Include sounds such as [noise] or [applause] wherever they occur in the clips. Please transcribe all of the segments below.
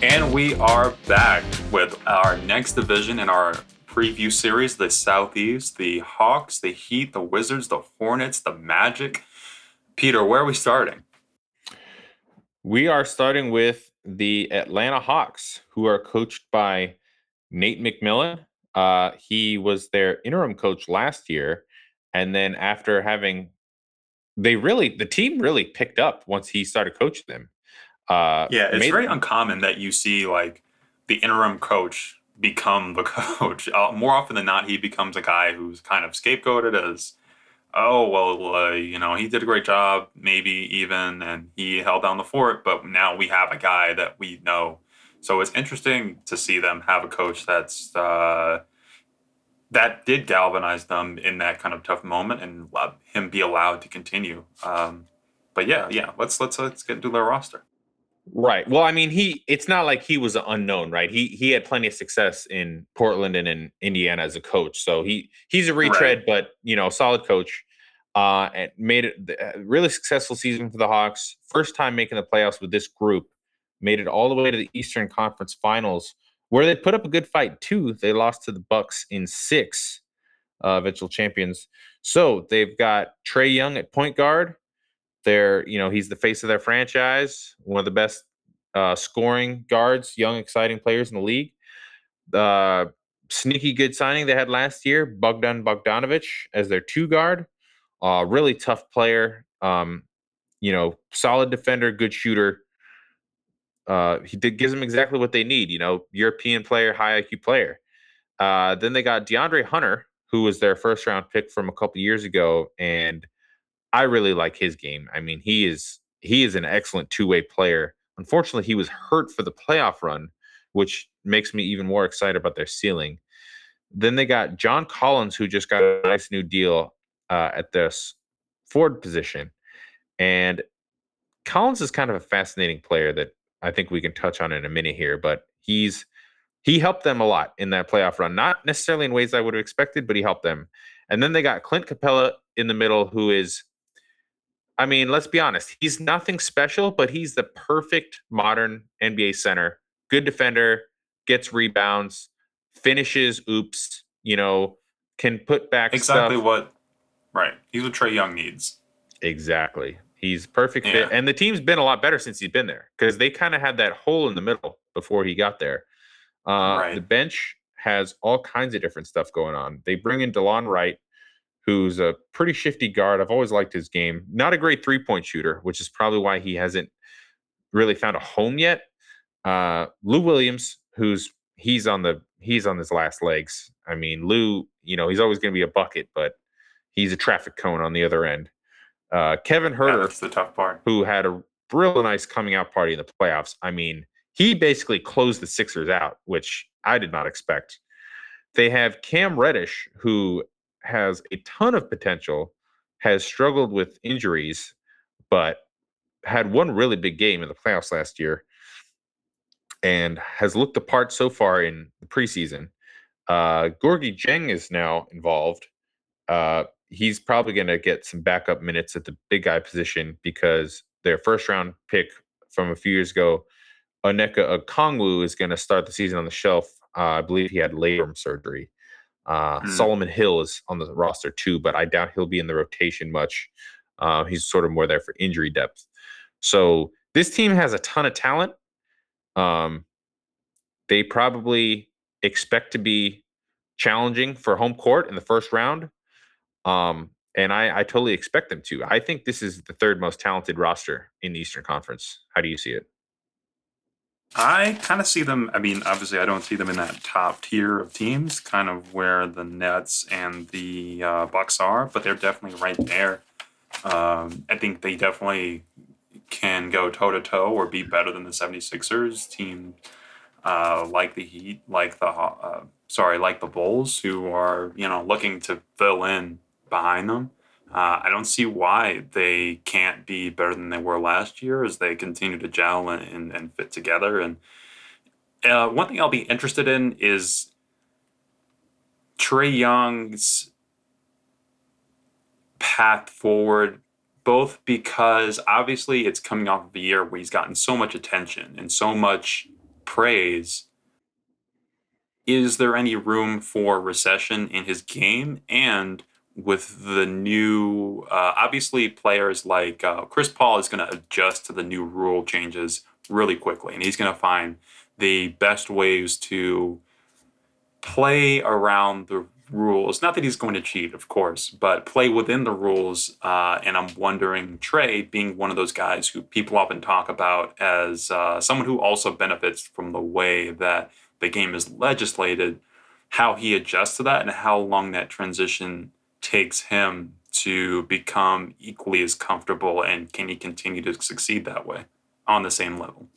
And we are back with our next division in our preview series the Southeast, the Hawks, the Heat, the Wizards, the Hornets, the Magic. Peter, where are we starting? We are starting with the Atlanta Hawks, who are coached by Nate McMillan. Uh, he was their interim coach last year. And then after having, they really, the team really picked up once he started coaching them. Uh, yeah, it's made, very uncommon that you see like the interim coach become the [laughs] coach. Uh, more often than not, he becomes a guy who's kind of scapegoated as, oh well, uh, you know, he did a great job, maybe even, and he held down the fort. But now we have a guy that we know. So it's interesting to see them have a coach that's uh, that did galvanize them in that kind of tough moment, and him be allowed to continue. Um, but yeah, yeah, let's let's let's get into their roster. Right. Well, I mean, he it's not like he was an unknown, right? He he had plenty of success in Portland and in Indiana as a coach. So he he's a retread, right. but you know, solid coach. Uh and made it a really successful season for the Hawks. First time making the playoffs with this group. Made it all the way to the Eastern Conference Finals, where they put up a good fight too. They lost to the Bucks in 6 uh, eventual champions. So, they've got Trae Young at point guard, they're, you know, he's the face of their franchise, one of the best uh, scoring guards, young, exciting players in the league. Uh, sneaky good signing they had last year, Bogdan Bogdanovic as their two guard. Uh, really tough player. Um, you know, solid defender, good shooter. Uh, he did, gives them exactly what they need. You know, European player, high IQ player. Uh, then they got DeAndre Hunter, who was their first round pick from a couple years ago, and I really like his game. I mean, he is he is an excellent two-way player. Unfortunately, he was hurt for the playoff run, which makes me even more excited about their ceiling. Then they got John Collins, who just got a nice new deal uh, at this Ford position, and Collins is kind of a fascinating player that I think we can touch on in a minute here. But he's he helped them a lot in that playoff run, not necessarily in ways I would have expected, but he helped them. And then they got Clint Capela in the middle, who is I mean, let's be honest. He's nothing special, but he's the perfect modern NBA center. Good defender, gets rebounds, finishes oops, you know, can put back exactly stuff. what right. He's what Trae Young needs. Exactly. He's perfect yeah. fit. And the team's been a lot better since he's been there because they kind of had that hole in the middle before he got there. Uh, right. The bench has all kinds of different stuff going on. They bring in Delon Wright, who's a pretty shifty guard. I've always liked his game. Not a great three point shooter, which is probably why he hasn't really found a home yet. Uh, Lou Williams, who's he's on the he's on his last legs. I mean, Lou, you know, he's always going to be a bucket, but he's a traffic cone on the other end. Uh, Kevin Huerter, yeah, that's the tough part, who had a real nice coming out party in the playoffs. I mean, he basically closed the Sixers out, which I did not expect. They have Cam Reddish, who has a ton of potential, has struggled with injuries, but had one really big game in the playoffs last year and has looked the part so far in the preseason. Uh, Gorgui Dieng is now involved. Uh, he's probably going to get some backup minutes at the big guy position because their first round pick from a few years ago, Onyeka Okongwu, is going to start the season on the shelf. Uh, I believe he had labrum surgery. Uh, mm. Solomon Hill is on the roster too, but I doubt he'll be in the rotation much. Uh, he's sort of more there for injury depth. So this team has a ton of talent. Um, they probably expect to be challenging for home court in the first round. Um, and I, I totally expect them to. I think this is the third most talented roster in the Eastern Conference. How do you see it? I kind of see them. I mean, obviously, I don't see them in that top tier of teams, kind of where the Nets and the uh, Bucks are, but they're definitely right there. Um, I think they definitely can go toe to toe or be better than the 76ers team, uh, like the Heat, like the uh, sorry, like the Bulls, who are you know looking to fill in behind them. Uh, I don't see why they can't be better than they were last year as they continue to gel and, and, and fit together. And uh, one thing I'll be interested in is Trae Young's path forward, both because obviously it's coming off of a year where he's gotten so much attention and so much praise, is there any room for recession in his game? And with the new, uh, obviously, players like uh, Chris Paul is going to adjust to the new rule changes really quickly, and he's going to find the best ways to play around the rules. Not that he's going to cheat, of course, but play within the rules. Uh, and I'm wondering, Trae, being one of those guys who people often talk about as uh, someone who also benefits from the way that the game is legislated, how he adjusts to that and how long that transition takes him to become equally as comfortable and can he continue to succeed that way on the same level?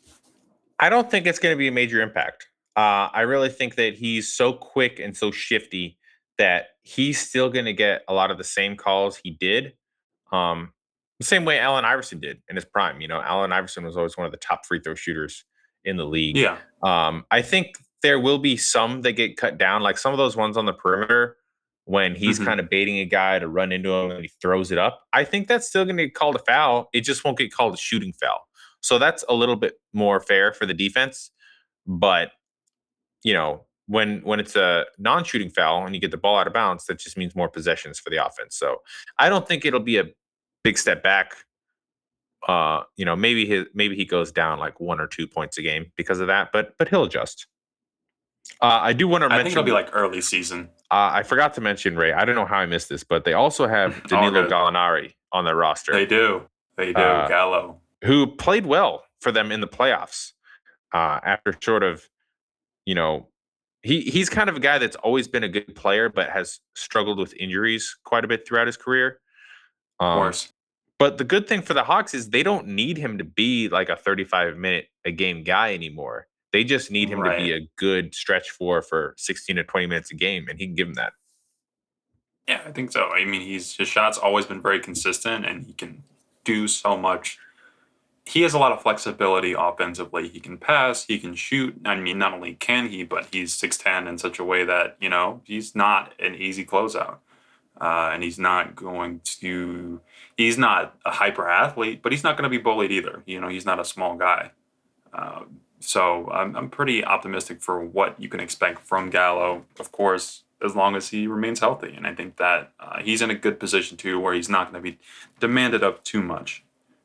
I don't think it's going to be a major impact. Uh, I really think that he's so quick and so shifty that he's still going to get a lot of the same calls he did. Um, the same way Allen Iverson did in his prime. You know, Allen Iverson was always one of the top free throw shooters in the league. Yeah. Um, I think there will be some that get cut down, like some of those ones on the perimeter when he's mm-hmm. kind of baiting a guy to run into him and he throws it up. I think that's still going to get called a foul. It just won't get called a shooting foul. So that's a little bit more fair for the defense. But you know, when when it's a non-shooting foul and you get the ball out of bounds, that just means more possessions for the offense. So I don't think it'll be a big step back. Uh, you know, maybe his maybe he goes down like one or two points a game because of that, but but he'll adjust. Uh, I do want to mention. I think it'll be like early season. Uh, I forgot to mention Ray. I don't know how I missed this, but they also have [laughs] Danilo Gallinari on their roster. They do. They do. Uh, Gallo, who played well for them in the playoffs uh, after sort of, you know, he he's kind of a guy that's always been a good player, but has struggled with injuries quite a bit throughout his career. Um, of course. But the good thing for the Hawks is they don't need him to be like a 35 minute a game guy anymore. They just need him right. to be a good stretch for for 16 to 20 minutes a game, and he can give them that. Yeah, I think so. I mean, he's his shots always been very consistent, and he can do so much he has a lot of flexibility offensively. He can pass, he can shoot. I mean, not only can he, but he's 6'10 in such a way that, you know, he's not an easy closeout. Uh, and he's not going to, he's not a hyper athlete, but he's not going to be bullied either. You know, he's not a small guy. Uh, so I'm, I'm pretty optimistic for what you can expect from Gallo, of course, as long as he remains healthy. And I think that uh, he's in a good position too, where he's not going to be demanded up too much.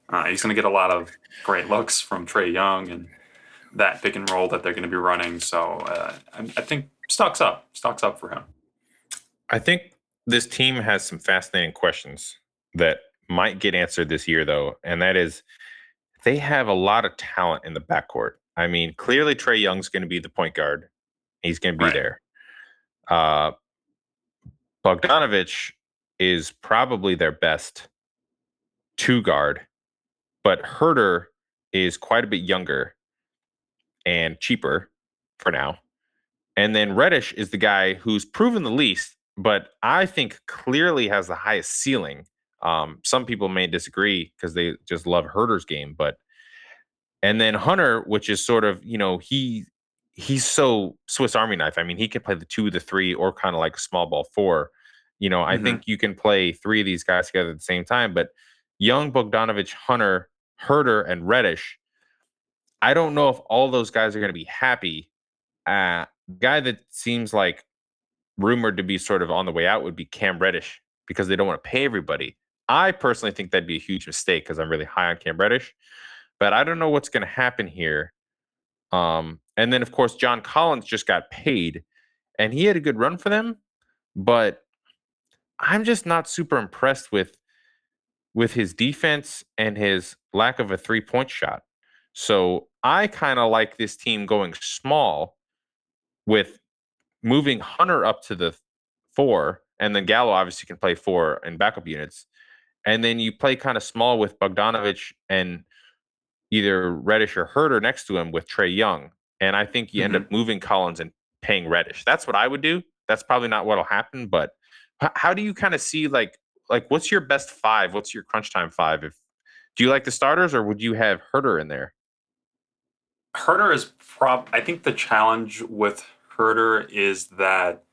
Uh, he's going to get a lot of great looks from Trae Young and that pick and roll that they're going to be running. So uh, I, I think stocks up, stocks up for him. I think this team has some fascinating questions that might get answered this year, though, and that is they have a lot of talent in the backcourt. I mean, clearly Trae Young's going to be the point guard. He's going to be right. there. Uh, Bogdanovic is probably their best two guard but Huerter is quite a bit younger and cheaper for now. And then Reddish is the guy who's proven the least, but I think clearly has the highest ceiling. Um, some people may disagree because they just love Huerter's game, but and then Hunter, which is sort of you know he he's so Swiss Army knife. I mean, he can play the two, the three, or kind of like a small ball four. You know, I mm-hmm. think you can play three of these guys together at the same time. But Young, Bogdanovic, Hunter, Huerter, and Reddish. I don't know if all those guys are going to be happy. Uh, guy that seems like rumored to be sort of on the way out would be Cam Reddish because they don't want to pay everybody. I personally think that'd be a huge mistake because I'm really high on Cam Reddish, but I don't know what's going to happen here. Um, and then of course John Collins just got paid, and he had a good run for them, but I'm just not super impressed with with his defense and his lack of a three point shot. So I kind of like this team going small with moving Hunter up to the four, and then Gallo obviously can play four in backup units. And then you play kind of small with Bogdanovic and either Reddish or Huerter next to him with Trae Young. And I think you mm-hmm. end up moving Collins and paying Reddish. That's what I would do. That's probably not what'll happen, but how do you kind of see like like what's your best five? What's your crunch time five? If do you like the starters or would you have Huerter in there? Huerter is prob. I think the challenge with Huerter is that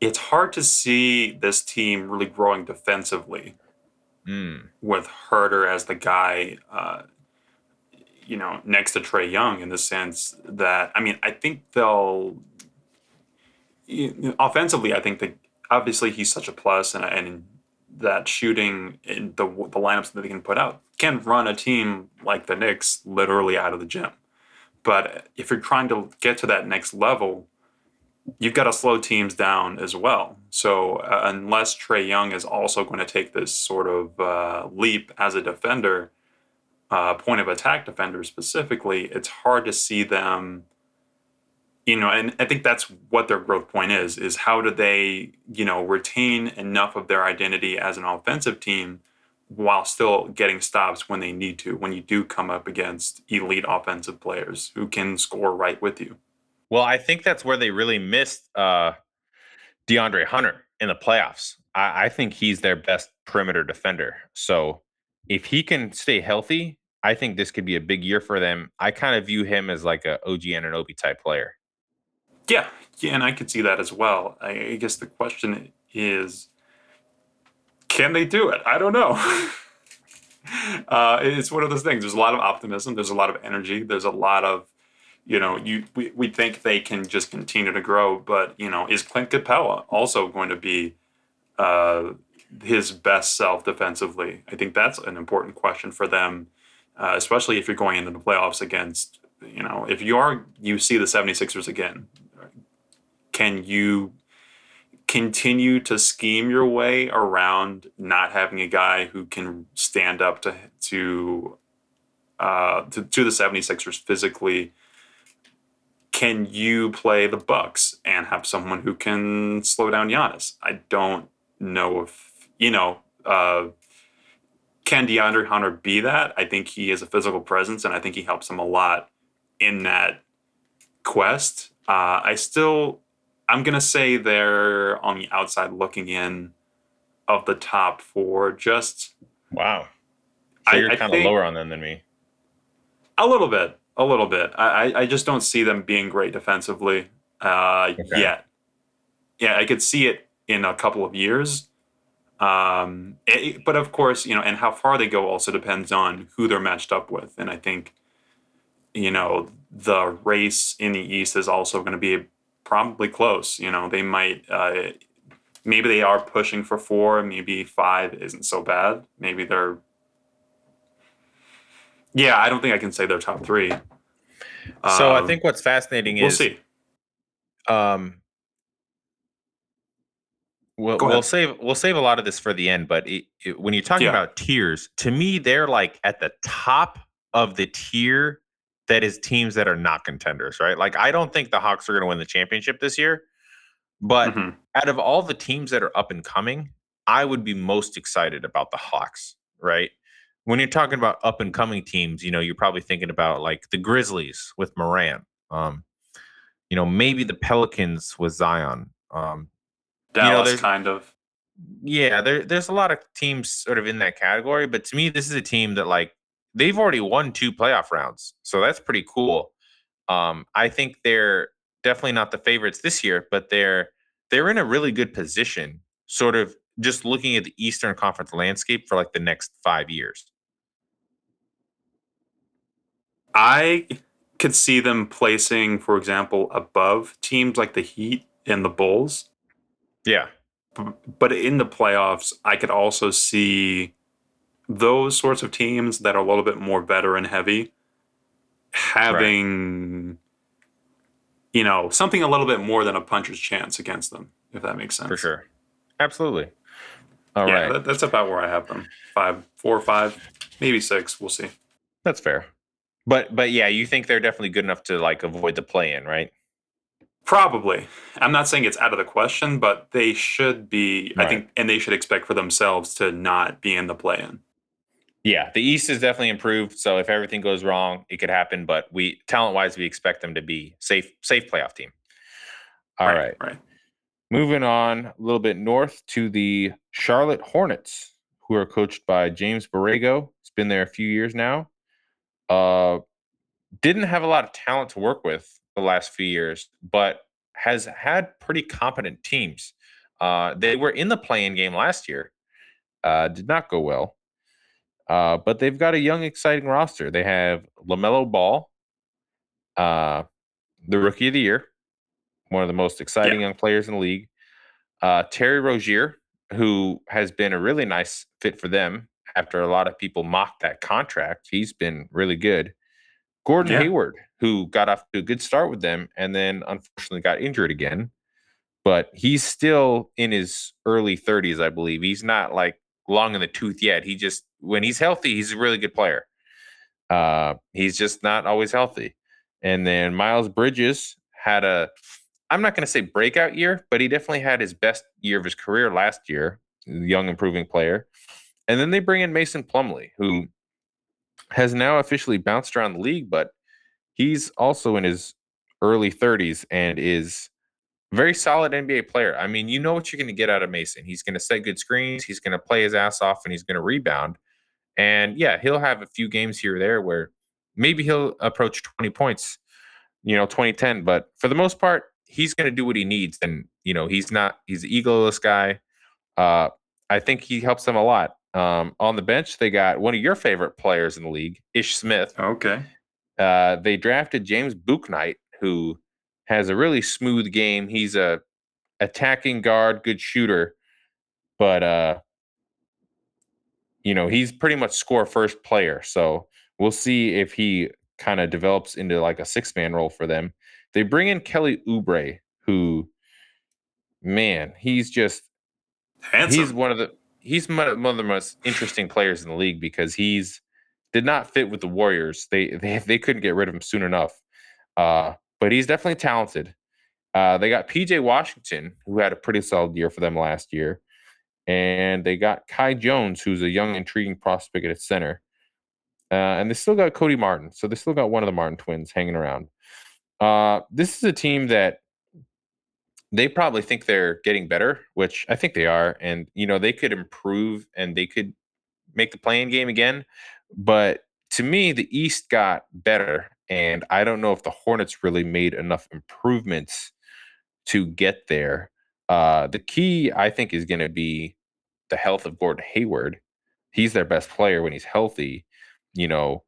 it's hard to see this team really growing defensively mm. with Huerter as the guy. Uh, you know, next to Trae Young in the sense that I mean, I think they'll you know, offensively. I think that obviously he's such a plus, and and that shooting in the the lineups that they can put out can run a team like the Knicks literally out of the gym. But if you're trying to get to that next level, you've got to slow teams down as well. So uh, unless Trae Young is also going to take this sort of uh, leap as a defender, uh, point of attack defender specifically, it's hard to see them. You know, and I think that's what their growth point is: is how do they, you know, retain enough of their identity as an offensive team while still getting stops when they need to. When you do come up against elite offensive players who can score right with you. Well, I think that's where they really missed uh, DeAndre Hunter in the playoffs. I, I think he's their best perimeter defender. So if he can stay healthy, I think this could be a big year for them. I kind of view him as like a OG Anunoby type player. Yeah, yeah, and I could see that as well. I, I guess the question is, can they do it? I don't know. [laughs] uh, it's one of those things. There's a lot of optimism. There's a lot of energy. There's a lot of you know, you we, we think they can just continue to grow, but you know, is Clint Capela also going to be uh, his best self defensively? I think that's an important question for them, uh, especially if you're going into the playoffs against, you know, if you are you see the 76ers again, can you continue to scheme your way around not having a guy who can stand up to to uh, to, to the 76ers physically can you play the Bucks and have someone who can slow down Giannis? I don't know if you know. Uh, can DeAndre Hunter be that? I think he is a physical presence, and I think he helps him a lot in that quest. Uh, I still, I'm gonna say they're on the outside looking in of the top four. Just wow, so you're kind of lower on them than me. A little bit, a little bit. I, I just don't see them being great defensively uh, okay. yet. Yeah, I could see it in a couple of years. Um, it, but of course, you know, and how far they go also depends on who they're matched up with. And I think, you know, the race in the East is also going to be probably close. You know, they might, uh, maybe they are pushing for four, maybe five isn't so bad. Maybe they're yeah, I don't think I can say they're top three. So um, I think what's fascinating is we'll is see. Um, we'll, we'll save we'll save a lot of this for the end, but it, it, when you're talking yeah. about tiers, to me, they're like at the top of the tier that is teams that are not contenders, right? Like I don't think the Hawks are going to win the championship this year, but mm-hmm. out of all the teams that are up and coming, I would be most excited about the Hawks, right? when you're talking about up and coming teams, you know, you're probably thinking about like the Grizzlies with Morant. Um, you know, maybe the Pelicans with Zion. Um, Dallas, you know, kind of. Yeah, there, there's a lot of teams sort of in that category, but to me, this is a team that like they've already won two playoff rounds, so that's pretty cool. Um, I think they're definitely not the favorites this year, but they're they're in a really good position, sort of just looking at the Eastern Conference landscape for like the next five years. I could see them placing, for example, above teams like the Heat and the Bulls. Yeah. But in the playoffs, I could also see those sorts of teams that are a little bit more veteran heavy having, right. you know, something a little bit more than a puncher's chance against them, if that makes sense. For sure. Absolutely. All yeah, right. that, that's about where I have them. Five, four five, maybe six. We'll see. That's fair. But but yeah, you think they're definitely good enough to like avoid the play in, right? Probably. I'm not saying it's out of the question, but they should be. Right. I think, and they should expect for themselves to not be in the play in. Yeah, the East is definitely improved. So if everything goes wrong, it could happen. But we talent wise, we expect them to be safe, safe playoff team. All right, right. right. Moving on a little bit north to the Charlotte Hornets, who are coached by James Borrego. It's been there a few years now. Uh, didn't have a lot of talent to work with the last few years, but has had pretty competent teams. Uh, they were in the playing game last year. Uh, did not go well. Uh, but they've got a young, exciting roster. They have LaMelo Ball, uh, the rookie of the year, one of the most exciting yeah. young players in the league. Uh, Terry Rozier, who has been a really nice fit for them after a lot of people mocked that contract. He's been really good. Gordon yeah. Hayward, who got off to a good start with them and then unfortunately got injured again. But he's still in his early 30s, I believe. He's not like long in the tooth yet. He just, when he's healthy, he's a really good player. Uh, he's just not always healthy. And then Miles Bridges had a, I'm not going to say breakout year, but he definitely had his best year of his career last year. Young, improving player. And then they bring in Mason Plumlee, who has now officially bounced around the league, but he's also in his early 30s and is very solid NBA player. I mean, you know what you're going to get out of Mason. He's going to set good screens, he's going to play his ass off, and he's going to rebound. And yeah, he'll have a few games here or there where maybe he'll approach 20 points, you know, 2010. But for the most part, he's going to do what he needs. And, you know, he's not, he's an egoless guy. Uh, I think he helps them a lot. Um, on the bench, they got one of your favorite players in the league, Ish Smith. Okay. Uh, they drafted James Bouknight, who has a really smooth game. He's a attacking guard, good shooter, but uh, you know he's pretty much score first player. So we'll see if he kind of develops into like a six man role for them. They bring in Kelly Oubre, who, man, he's just Handsome. he's one of the he's one of the most interesting players in the league because he's did not fit with the Warriors. They they they couldn't get rid of him soon enough. Uh, but he's definitely talented. Uh, they got PJ Washington, who had a pretty solid year for them last year. And they got Kai Jones, who's a young, intriguing prospect at center. Uh, and they still got Cody Martin. So they still got one of the Martin twins hanging around. Uh, this is a team that they probably think they're getting better, which I think they are. And, you know, they could improve and they could make the playing game again. But to me, the East got better and I don't know if the Hornets really made enough improvements to get there. Uh, the key, I think, is going to be the health of Gordon Hayward. He's their best player when he's healthy. You know,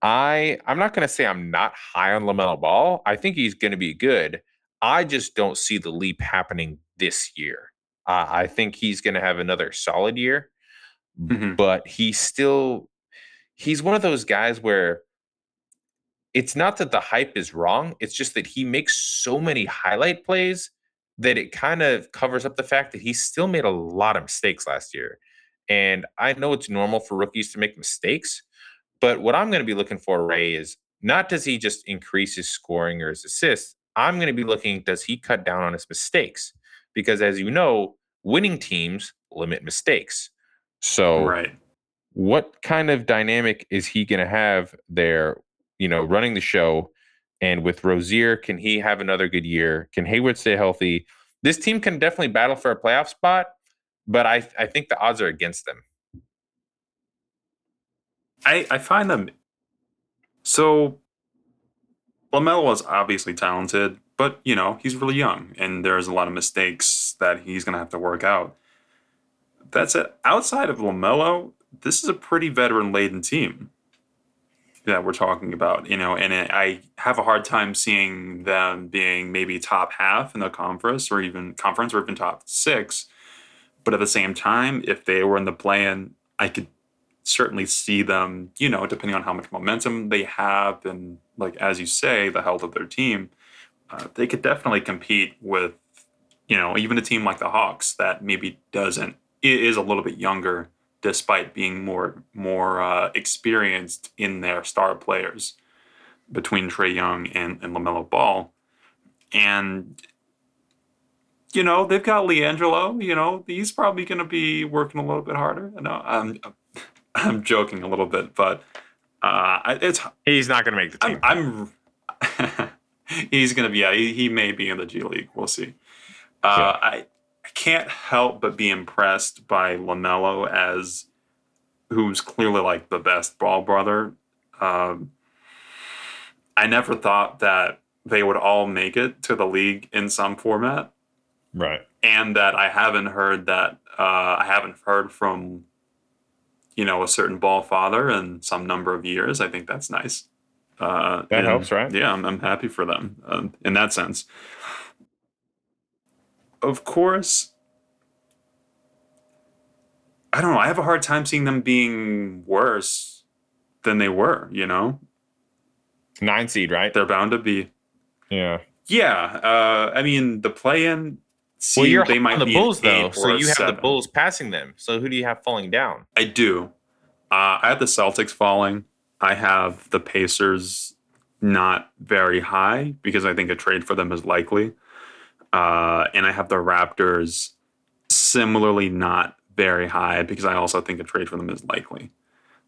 I I'm not going to say I'm not high on Lamelo Ball. I think he's going to be good. I just don't see the leap happening this year. Uh, I think he's going to have another solid year, mm-hmm. but he's still he's one of those guys where it's not that the hype is wrong. It's just that he makes so many highlight plays that it kind of covers up the fact that he still made a lot of mistakes last year. And I know it's normal for rookies to make mistakes, but what I'm going to be looking for, Ray, is not does he just increase his scoring or his assists. I'm going to be looking, does he cut down on his mistakes? Because as you know, winning teams limit mistakes. So, right. what kind of dynamic is he going to have there you know, running the show. And with Rozier, can he have another good year? Can Hayward stay healthy? This team can definitely battle for a playoff spot, but I I think the odds are against them. I I find them so LaMelo is obviously talented, but you know, he's really young and there's a lot of mistakes that he's gonna have to work out. That's it. Outside of LaMelo, this is a pretty veteran laden team that we're talking about, you know, and I have a hard time seeing them being maybe top half in the conference or even conference or even top six. But at the same time, if they were in the plan, I could certainly see them, you know, depending on how much momentum they have and like as you say, the health of their team, uh, they could definitely compete with, you know, even a team like the Hawks that maybe doesn't is a little bit younger despite being more more uh, experienced in their star players between Trae Young and, and LaMelo Ball. And you know, they've got LiAngelo, you know, he's probably going to be working a little bit harder. No, I'm [laughs] I'm joking a little bit, but uh, it's he's not going to make the team. I'm, I'm [laughs] he's going to be yeah, he, he, may be in the G League. We'll see. Uh, yeah. I I can't help but be impressed by LaMelo as who's clearly like the best ball brother. Um, I never thought that they would all make it to the league in some format. Right. And that I haven't heard that uh, I haven't heard from you know, a certain ball father in some number of years. I think that's nice. Uh, That and, helps, right? Yeah, I'm, I'm happy for them um, in that sense. Of course, I don't know. I have a hard time seeing them being worse than they were. You know, Nine seed, right? they're bound to be. Yeah. Yeah, uh, I mean the play-in. Well, you're they might on the Bulls though, so you have the. Bulls passing them. So who do you have falling down? I do. Uh, I have the Celtics falling. I have the Pacers not very high because I think a trade for them is likely. Uh, and I have the Raptors similarly not very high because I also think a trade for them is likely.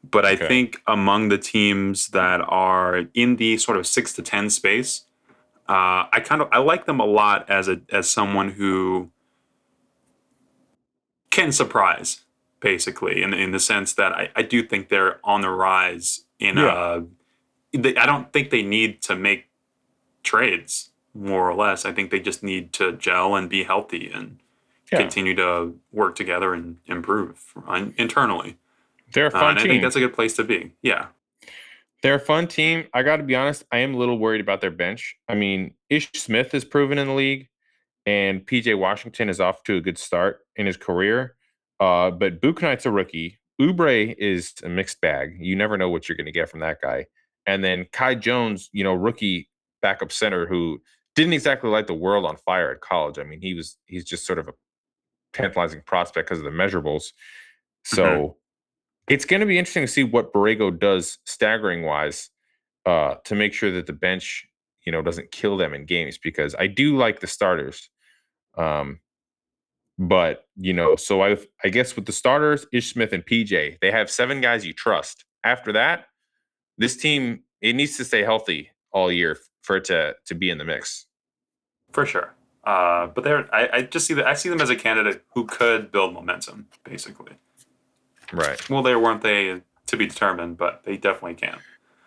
But I Okay. think among the teams that are in the sort of six to ten space, uh, I kind of I like them a lot as a as someone who can surprise basically in in the sense that I, I do think they're on the rise in Yeah. uh they, I don't think they need to make trades more or less. I think they just need to gel and be healthy and Yeah. continue to work together and improve uh, internally. They're a Uh, fun and I team. think that's a good place to be. Yeah. They're a fun team. I got to be honest. I am a little worried about their bench. I mean, Ish Smith is proven in the league, and PJ Washington is off to a good start in his career. Uh, but Knight's a rookie. Oubre is a mixed bag. You never know what you're going to get from that guy. And then Kai Jones, you know, rookie backup center who didn't exactly light the world on fire at college. I mean, he was he's just sort of a tantalizing prospect because of the measurables. So it's going to be interesting to see what Borrego does staggering wise uh, to make sure that the bench, you know, doesn't kill them in games because I do like the starters. Um, but you know, so I I guess with the starters, Ish Smith and PJ, they have seven guys you trust. After that, this team it needs to stay healthy all year for it to to be in the mix. For sure. Uh, but they're I, I just see that I see them as a candidate who could build momentum, basically. Right. Well, they weren't they to be determined, but they definitely can.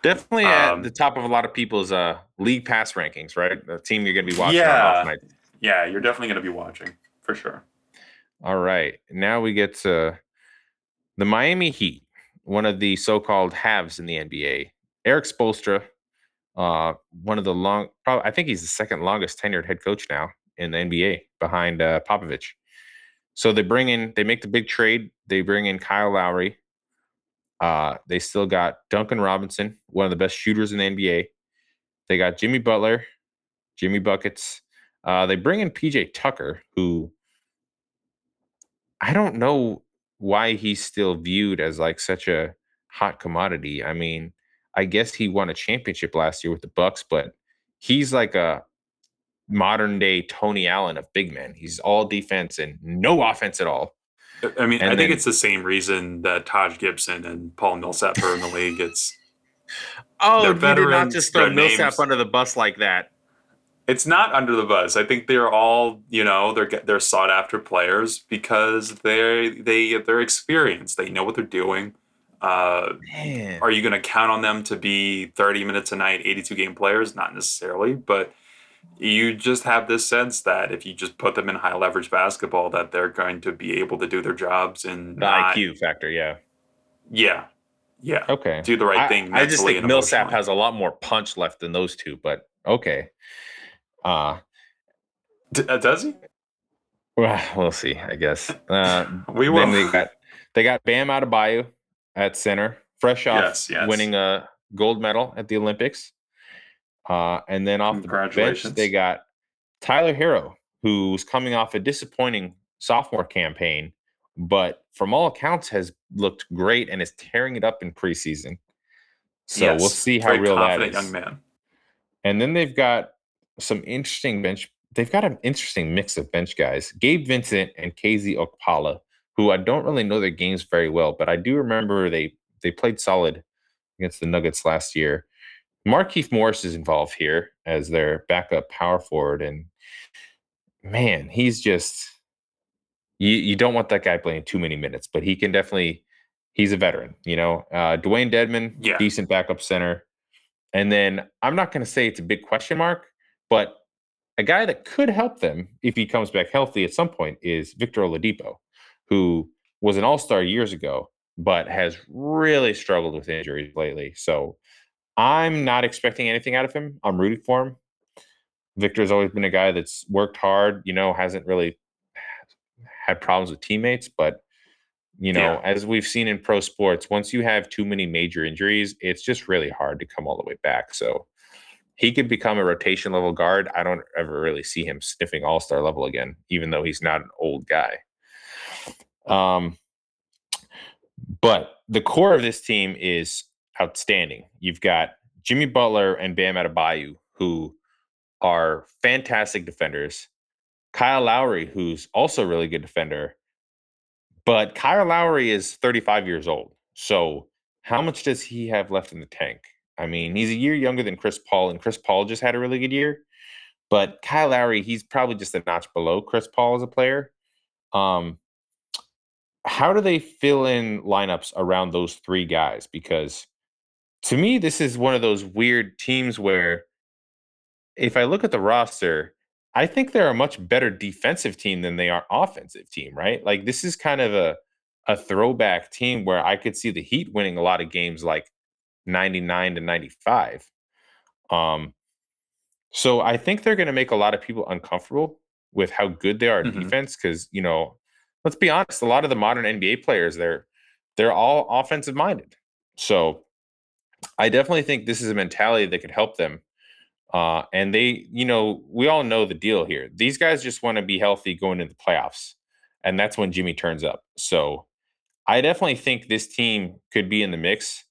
Definitely at Um, the top of a lot of people's uh league pass rankings, right? The team you're going to be watching Yeah. on off night. Yeah, you're definitely going to be watching for sure. All right. Now we get to the Miami Heat, one of the so-called halves in the NBA. Erik Spoelstra, uh, one of the long, probably, I think he's the second longest tenured head coach now in the NBA behind uh, Popovich. So they bring in, they make the big trade. They bring in Kyle Lowry. Uh, they still got Duncan Robinson, one of the best shooters in the NBA. They got Jimmy Butler, Jimmy Buckets. Uh, they bring in PJ Tucker, who I don't know why he's still viewed as like such a hot commodity. I mean, I guess he won a championship last year with the Bucks, but he's like a modern day Tony Allen of big men. He's all defense and no offense at all. I mean, And I think then- it's the same reason that Taj Gibson and Paul Millsap are in the league. It's [laughs] Oh, They're you did not veterans, just throw Millsap names. under the bus like that. it's not under the bus. I think they're all you know they're they're sought after players because they're they they're experienced. They know what they're doing. Uh, are you going to count on them to be 30 minutes a night, 82 game players? Not necessarily, but you just have this sense that if you just put them in high leverage basketball, that they're going to be able to do their jobs and The not, IQ factor, yeah. yeah, yeah, Okay. do the right I, thing. I just think Millsap has a lot more punch left than those two, but okay. Uh D- uh, does he? well, we'll see, I guess. [laughs] Uh We will. They got they got Bam Bayou at center, fresh off Yes, yes. winning a gold medal at the Olympics. Uh, and then off the bench, they got Tyler Herro, who's coming off a disappointing sophomore campaign, but from all accounts has looked great and is tearing it up in preseason. So we'll see how real that is. young man. And then they've got some interesting bench. They've got an interesting mix of bench guys. Gabe Vincent and KZ Okpala, who I don't really know their games very well, but I do remember they they played solid against the Nuggets last year. Markieff Morris is involved here as their backup power forward, and man, he's just you. You don't want that guy playing too many minutes, but he can definitely. He's a veteran, you know. Uh, Dewayne Dedmon, Yeah. decent backup center. And then I'm not going to say it's a big question mark, but a guy that could help them if he comes back healthy at some point is Victor Oladipo, who was an all star years ago, but has really struggled with injuries lately. So I'm not expecting anything out of him. I'm rooting for him. Victor's always been a guy that's worked hard, you know, hasn't really had problems with teammates, but you know, yeah. as we've seen in pro sports, once you have too many major injuries, it's just really hard to come all the way back. So he could become a rotation level guard. I don't ever really see him sniffing all star level again, even though he's not an old guy. Um, but the core of this team is outstanding. You've got Jimmy Butler and Bam Adebayo, who are fantastic defenders. Kyle Lowry, who's also a really good defender. But Kyle Lowry is 35 years old. So how much does he have left in the tank? I mean, he's a year younger than Chris Paul, and Chris Paul just had a really good year. But Kyle Lowry, he's probably just a notch below Chris Paul as a player. Um, how do they fill in lineups around those three guys? Because to me, this is one of those weird teams where if I look at the roster, I think they're a much better defensive team than they are offensive team, right? Like this is kind of a a throwback team where I could see the Heat winning a lot of games like 99 to 95. Um so I think they're going to make a lot of people uncomfortable with how good they are mm-hmm. defense cuz you know, let's be honest, a lot of the modern NBA players they're they're all offensive minded. So I definitely think this is a mentality that could help them uh, and they, you know, we all know the deal here. These guys just want to be healthy going into the playoffs. And that's when Jimmy turns up. So I definitely think this team could be in the mix,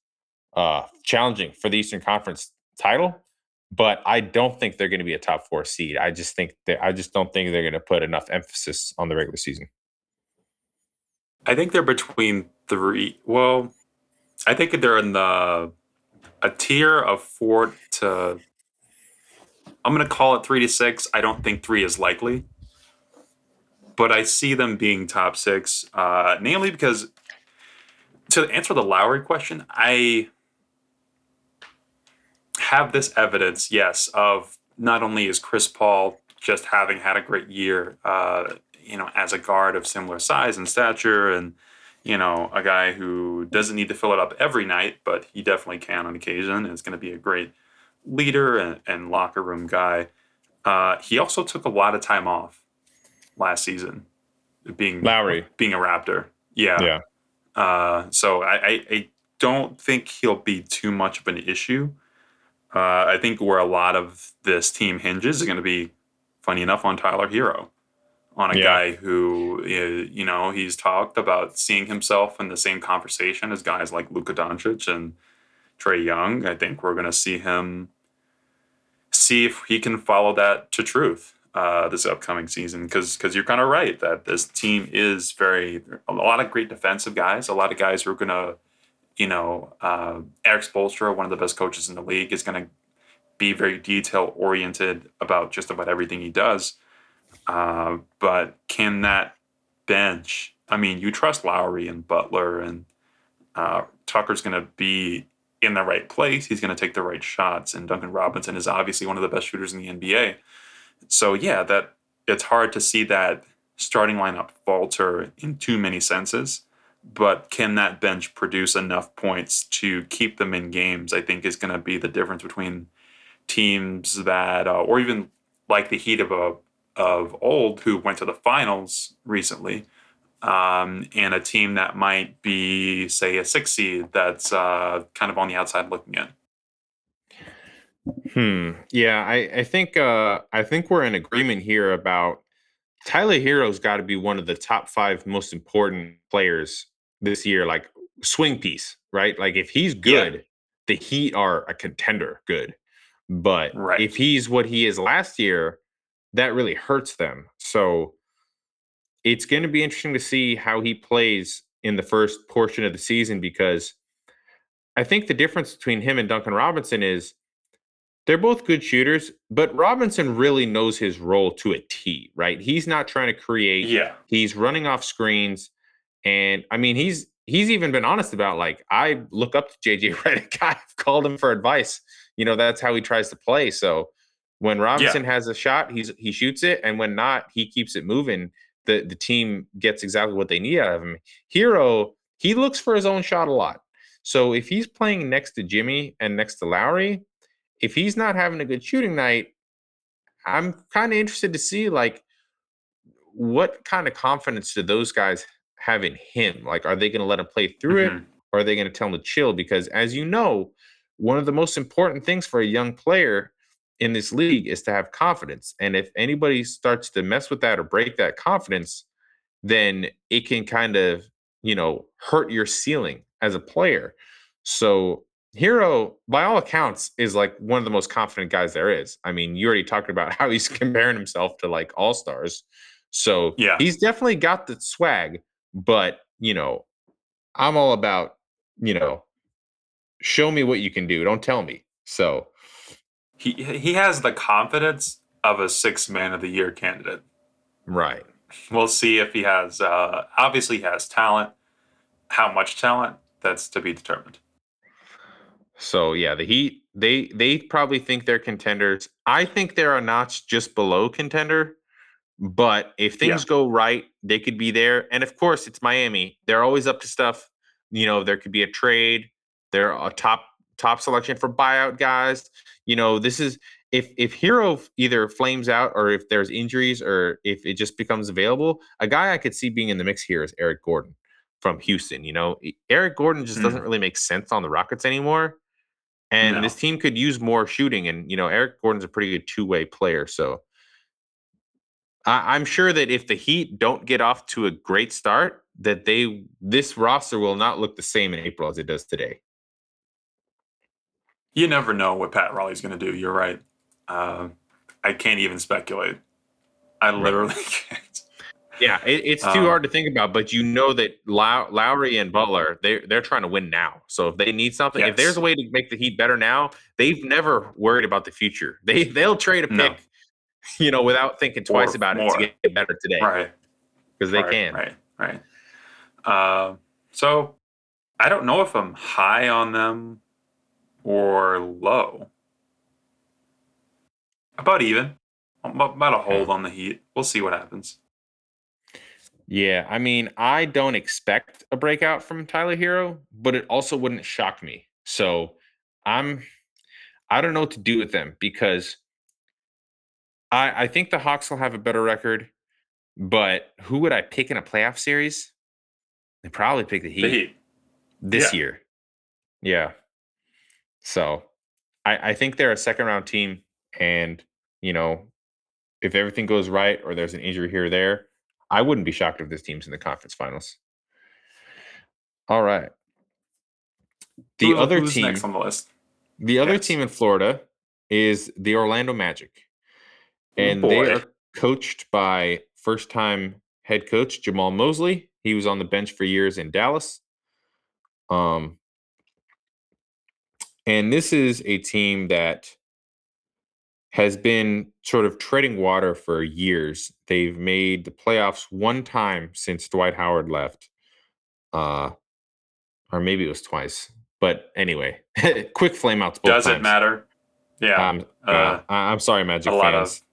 uh, challenging for the Eastern Conference title. But I don't think they're going to be a top four seed. I just think that I just don't think they're going to put enough emphasis on the regular season. I think they're between three. Well, I think they're in the a tier of four to I'm going to call it three to six. I don't think three is likely, but I see them being top six, uh, namely because to answer the Lowry question, I have this evidence, yes, of not only is Chris Paul just having had a great year, uh, you know, as a guard of similar size and stature, and you know, a guy who doesn't need to fill it up every night, but he definitely can on occasion. and Is going to be a great leader and, and locker room guy. Uh, he also took a lot of time off last season, being Lowry, being a Raptor. Yeah, yeah. Uh, so I, I, I, don't think he'll be too much of an issue. Uh, I think where a lot of this team hinges is going to be, funny enough, on Tyler Herro, on a yeah. guy who you know he's talked about seeing himself in the same conversation as guys like Luka Doncic and Trae Young. I think we're going to see him see if he can follow that to truth uh, this upcoming season. Because because you're kind of right that this team is very a lot of great defensive guys, a lot of guys who are going to, you know, uh, Erik Spoelstra, one of the best coaches in the league, is going to be very detail oriented about just about everything he does. Uh, but can that bench? I mean, you trust Lowry and Butler and uh, Tucker's going to be in the right place, he's going to take the right shots. And Duncan Robinson is obviously one of the best shooters in the NBA. So yeah, that it's hard to see that starting lineup falter in too many senses. But can that bench produce enough points to keep them in games? I think is going to be the difference between teams that, uh, or even like the Heat of a of old, who went to the finals recently, um, and a team that might be, say, a six seed that's uh, kind of on the outside looking in. Hmm. Yeah, I, I think uh, I think we're in agreement here about Tyler Herro's got to be one of the top five most important players this year, like swing piece, right? Like if he's good, yeah. the Heat are a contender good. But right. if he's what he is last year, that really hurts them. So it's going to be interesting to see how he plays in the first portion of the season because I think the difference between him and Duncan Robinson is they're both good shooters, but Robinson really knows his role to a T, right? He's not trying to create. Yeah. He's running off screens. And I mean, he's he's even been honest about like, I look up to JJ [laughs] Redick. I've called him for advice. You know, that's how he tries to play. So when Robinson yeah. has a shot, he's he shoots it. And when not, he keeps it moving the the team gets exactly what they need out of him. Herro, he looks for his own shot a lot. So if he's playing next to Jimmy and next to Lowry, if he's not having a good shooting night, I'm kind of interested to see like what kind of confidence do those guys have in him? Like, are they going to let him play through it, Mhm. or are they going to tell him to chill? Because as you know, one of the most important things for a young player in this league is to have confidence. And if anybody starts to mess with that or break that confidence, then it can kind of, you know, hurt your ceiling as a player. So Herro, by all accounts, is like one of the most confident guys there is. I mean, you already talked about [laughs] how he's comparing himself to like all stars. So Yeah. he's definitely got the swag, but you know, I'm all about, you know, show me what you can do. Don't tell me. So He he has the confidence of a six man of the year candidate. right. We'll see if he has. Uh, obviously, he has talent. How much talent? That's to be determined. So yeah, the Heat they they probably think they're contenders. I think they're a notch just below contender. But if things go right, they could be there. And of course, it's Miami. They're always up to stuff. You know, there could be a trade. They're a top top selection for buyout guys. You know, this is if if Herro either flames out or if there's injuries or if it just becomes available, a guy I could see being in the mix here is Eric Gordon from Houston. You know, Eric Gordon just Mm. doesn't really make sense on the Rockets anymore. And No. this team could use more shooting. And, you know, Eric Gordon's a pretty good two way player. So I, I'm sure that if the Heat don't get off to a great start, that they this roster will not look the same in April as it does today. You never know what Pat Riley's going to do. You're right. Uh, I can't even speculate. I literally [laughs] can't. Yeah, it, it's too Um, hard to think about, but you know that Low, Lowry and Butler, they they're trying to win now. So if they need something, if there's a way to make the Heat better now, they've never worried about the future. [laughs] They they'll trade a pick, No. you know, without thinking twice Or about it to get better today Right. because they right, can. Right. Right. Uh, so I don't know if I'm high on them or low. About even. About a hold on the Heat. We'll see what happens. Yeah, I mean, I don't expect a breakout from Tyler Herro, but it also wouldn't shock me. So I'm I don't know what to do with them because I I think the Hawks will have a better record, but who would I pick in a playoff series? I'd probably pick the Heat, The Heat. this yeah. year. Yeah. So I, I think they're a second round team, and you know, if everything goes right or there's an injury here or there, I wouldn't be shocked if this team's in the conference finals. All right. The Who- other team, next on the list? the other Yes. team in Florida is the Orlando Magic, Oh, and they are coached by first-time head coach Jamahl Mosley. He was on the bench for years in Dallas. Um, and this is a team that has been sort of treading water for years. They've made the playoffs one time since Dwight Howard left. Uh, or maybe it was twice. But anyway, [laughs] quick flameouts both Does it matter? Yeah. Um, uh, uh, I'm sorry, Magic a lot of- fans.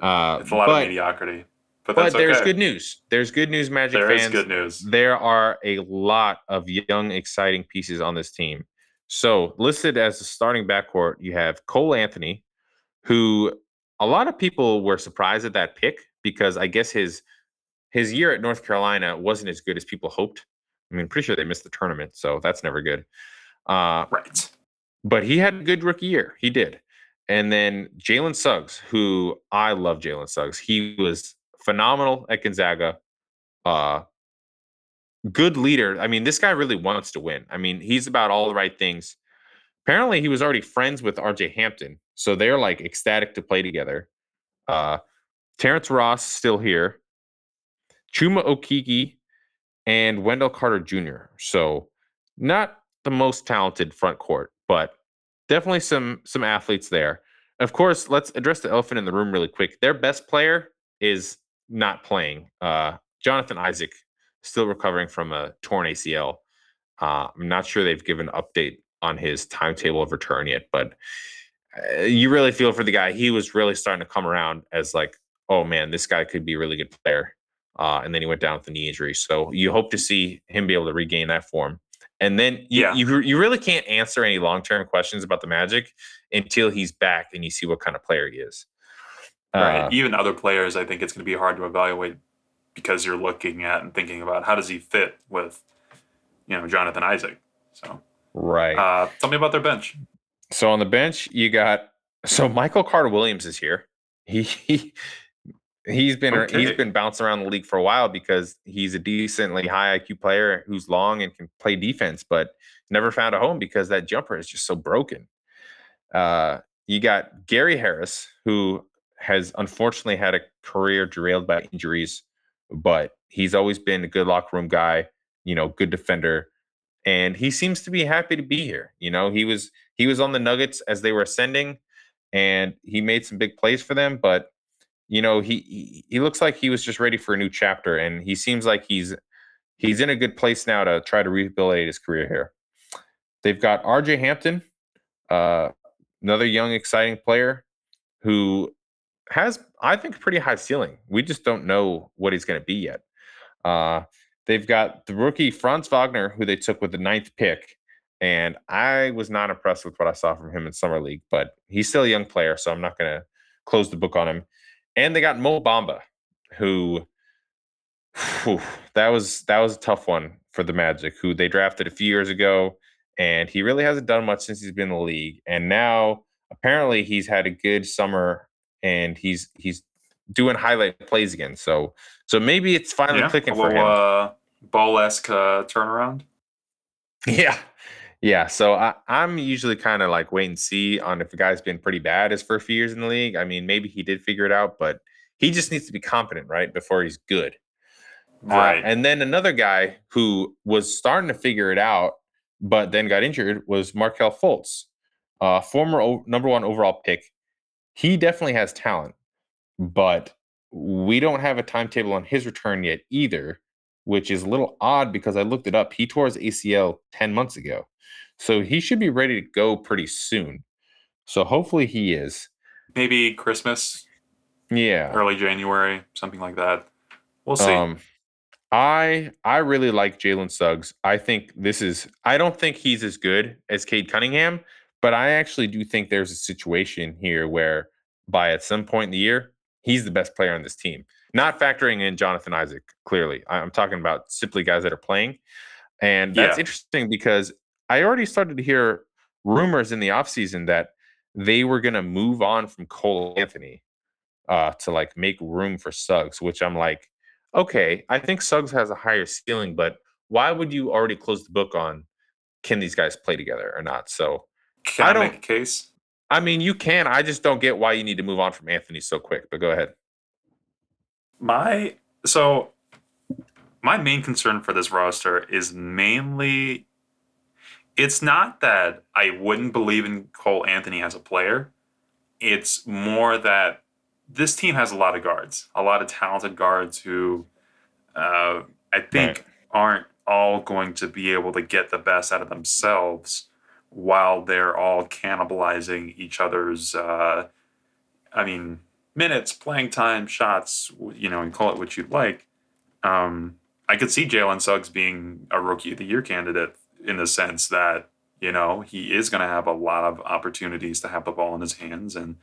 uh, it's a lot but of mediocrity. But, but there's okay. good news. There's good news, Magic There is fans. good news. There are a lot of young, exciting pieces on this team. So listed as the starting backcourt, you have Cole Anthony, who a lot of people were surprised at that pick because I guess his his year at North Carolina wasn't as good as people hoped. I mean, pretty sure they missed the tournament, so that's never good. Uh, Right. but he had a good rookie year. He did. And then Jalen Suggs, who I love Jalen Suggs. He was phenomenal at Gonzaga. Uh good leader. I mean, this guy really wants to win. I mean, he's about all the right things. Apparently, he was already friends with RJ Hampton. So they're like ecstatic to play together. Uh Terrence Ross still here. Chuma Okeke and Wendell Carter Jr. So not the most talented front court, but definitely some some athletes there. Of course, let's address the elephant in the room really quick. Their best player is not playing. Uh, Jonathan Isaac still recovering from a torn ACL. Uh, I'm not sure they've given an update on his timetable of return yet, but uh, you really feel for the guy. He was really starting to come around as like, oh man, this guy could be a really good player. uh, and then he went down with a knee injury. So you hope to see him be able to regain that form. And then you, Yeah. you, you really can't answer any long term questions about the Magic until he's back and you see what kind of player he is. Right. Uh, Even other players, I think it's going to be hard to evaluate because you're looking at and thinking about how does he fit with, you know, Jonathan Isaac. So, right. uh, tell me about their bench. So on the bench, you got so Michael Carter Williams is here. He, he he's been he's Okay. been bouncing around the league for a while because he's a decently high IQ player who's long and can play defense, but never found a home because that jumper is just so broken. Uh, you got Gary Harris, who has unfortunately had a career derailed by injuries, but he's always been a good locker room guy, you know, good defender, and he seems to be happy to be here. You know, he was he was on the Nuggets as they were ascending, and he made some big plays for them. But you know, he he, he looks like he was just ready for a new chapter, and he seems like he's he's in a good place now to try to rehabilitate his career here. They've got R.J. Hampton, uh, another young, exciting player who has, I think, pretty high ceiling. We just don't know what he's going to be yet. Uh, they've got the rookie Franz Wagner, who they took with the ninth pick. And I was not impressed with what I saw from him in summer league, but he's still a young player, so I'm not going to close the book on him. And they got Mo Bamba, who whew, that was that was a tough one for the Magic, who they drafted a few years ago, and he really hasn't done much since he's been in the league. And now apparently he's had a good summer, and he's he's doing highlight plays again. So so maybe it's finally Yeah. clicking a for him. uh, ball esque uh, turnaround. Yeah. Yeah. So I, I'm usually kind of like wait and see on if the guy's been pretty bad his first few years in the league. I mean, maybe he did figure it out, but he just needs to be competent, right? Before he's good. Uh, Right. and then another guy who was starting to figure it out, but then got injured was Markelle Fultz, uh, former o- number one overall pick. He definitely has talent, but we don't have a timetable on his return yet either, which is a little odd because I looked it up. He tore his ACL 10 months ago. So he should be ready to go pretty soon. So hopefully he is. Maybe Christmas, Yeah. early January, something like that. We'll see. Um, I I really like Jalen Suggs. I think this is. I don't think he's as good as Cade Cunningham, but I actually do think there's a situation here where by at some point in the year he's the best player on this team. Not factoring in Jonathan Isaac. Clearly, I'm talking about simply guys that are playing, and that's Yeah. interesting because I already started to hear rumors in the offseason that they were going to move on from Cole Anthony uh, to like make room for Suggs, which I'm like, okay, I think Suggs has a higher ceiling, but why would you already close the book on can these guys play together or not? So, Can I I, don't- make a case? I mean, you can. I just don't get why you need to move on from Anthony so quick. But go ahead. My so my main concern for this roster is mainly it's not that I wouldn't believe in Cole Anthony as a player. It's more that this team has a lot of guards, a lot of talented guards who uh, I think aren't all going to be able to get the best out of themselves while they're all cannibalizing each other's uh, I mean, minutes, playing time, shots, you know, and call it what you'd like. Um, I could see Jalen Suggs being a rookie of the year candidate in the sense that, you know, he is going to have a lot of opportunities to have the ball in his hands and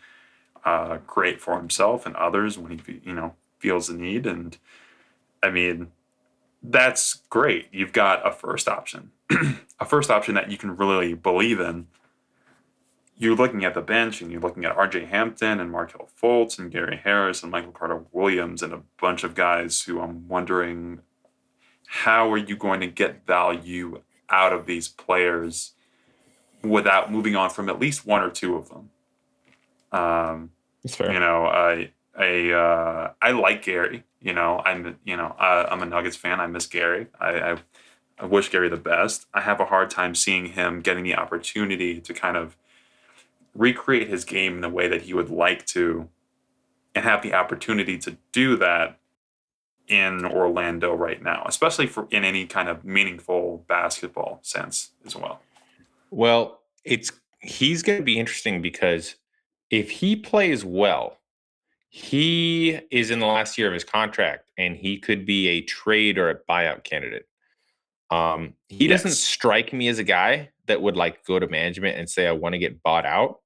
uh, create for himself and others when he, you know, feels the need. And I mean, that's great. You've got a first option, [clears throat] a first option that you can really believe in you're looking at the bench and you're looking at RJ Hampton and Markelle Fultz and Gary Harris and Michael Carter Williams and a bunch of guys who I'm wondering how are you going to get value out of these players without moving on from at least one or two of them. Um, That's fair. you know, I I uh, I like Gary. You know, I'm you know uh, I'm a Nuggets fan. I miss Gary. I, I I wish Gary the best. I have a hard time seeing him getting the opportunity to kind of recreate his game in the way that he would like to, and have the opportunity to do that in Orlando right now, especially for in any kind of meaningful basketball sense as well. Well, it's he's going to be interesting because if he plays well, He is in the last year of his contract, and he could be a trade or a buyout candidate. Um, he yes. doesn't strike me as a guy that would like go to management and say, "I want to get bought out."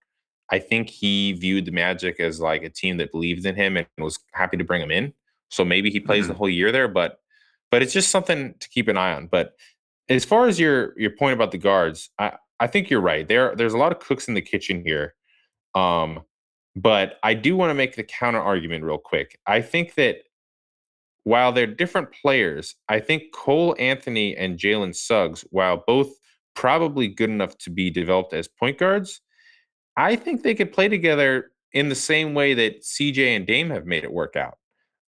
I think he viewed the Magic as like a team that believed in him and was happy to bring him in. So maybe he plays mm-hmm. the whole year there, but but it's just something to keep an eye on. But as far as your your point about the guards, I I think you're right. There there's a lot of cooks in the kitchen here. Um, but I do want to make the counter argument real quick. I think that while they're different players, I think Cole Anthony and Jalen Suggs, while both probably good enough to be developed as point guards, I think they could play together in the same way that CJ and Dame have made it work out.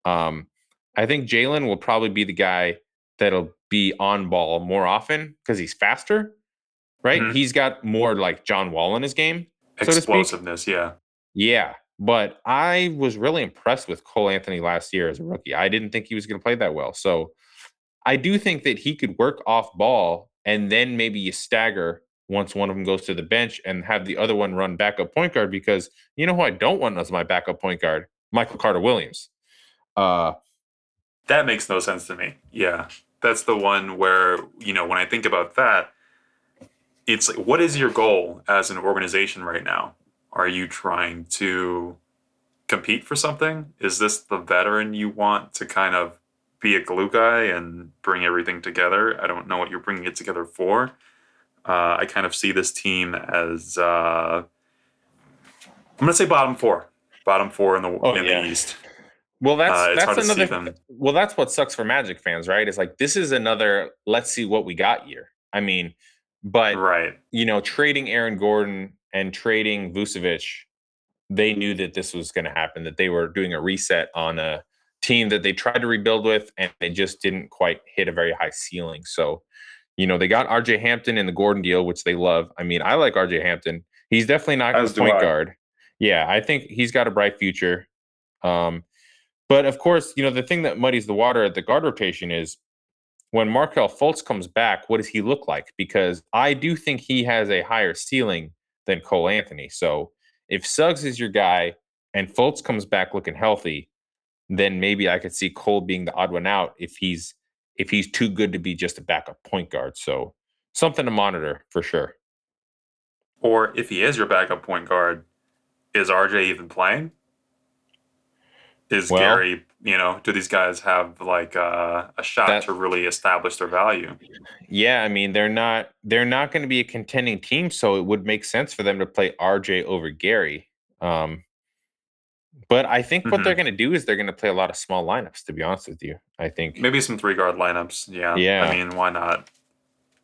Um, I think Jalen will probably be the guy that'll be on ball more often because he's faster, right? Mm-hmm. He's got more like John Wall in his game, explosiveness. So yeah, yeah. But I was really impressed with Cole Anthony last year as a rookie. I didn't think he was going to play that well. So I do think that he could work off ball and then maybe you stagger once one of them goes to the bench and have the other one run backup point guard because you know who I don't want as my backup point guard? Michael Carter Williams. Uh, that makes no sense to me. Yeah. That's the one where, you know, when I think about that, it's like, what is your goal as an organization right now? Are you trying to compete for something? Is this the veteran you want to kind of be a glue guy and bring everything together? I don't know what you're bringing it together for. Uh, I kind of see this team as uh, I'm going to say bottom four, bottom four in the oh, in yeah. the East. Well, that's uh, that's another. Well, that's what sucks for Magic fans, right? It's like this is another. Let's see what we got year. I mean, but right, you know, trading Aaron Gordon and trading Vucevic, they knew that this was going to happen. That they were doing a reset on a team that they tried to rebuild with, and they just didn't quite hit a very high ceiling. So, you know, they got RJ Hampton in the Gordon deal, which they love. I mean, I like RJ Hampton. He's definitely not a point guard. Yeah, I think he's got a bright future. Um, but of course, you know, the thing that muddies the water at the guard rotation is when Markelle Fultz comes back, what does he look like? Because I do think he has a higher ceiling than Cole Anthony. So if Suggs is your guy and Fultz comes back looking healthy, then maybe I could see Cole being the odd one out if he's if he's too good to be just a backup point guard. So something to monitor for sure. Or if he is your backup point guard, is RJ even playing? Is well, Gary, you know, do these guys have like uh, a shot that, to really establish their value? Yeah, I mean, they're not they're not going to be a contending team, so it would make sense for them to play RJ over Gary. Um, but I think what mm-hmm. they're going to do is they're going to play a lot of small lineups. To be honest with you, I think maybe some three guard lineups. Yeah, yeah. I mean, why not?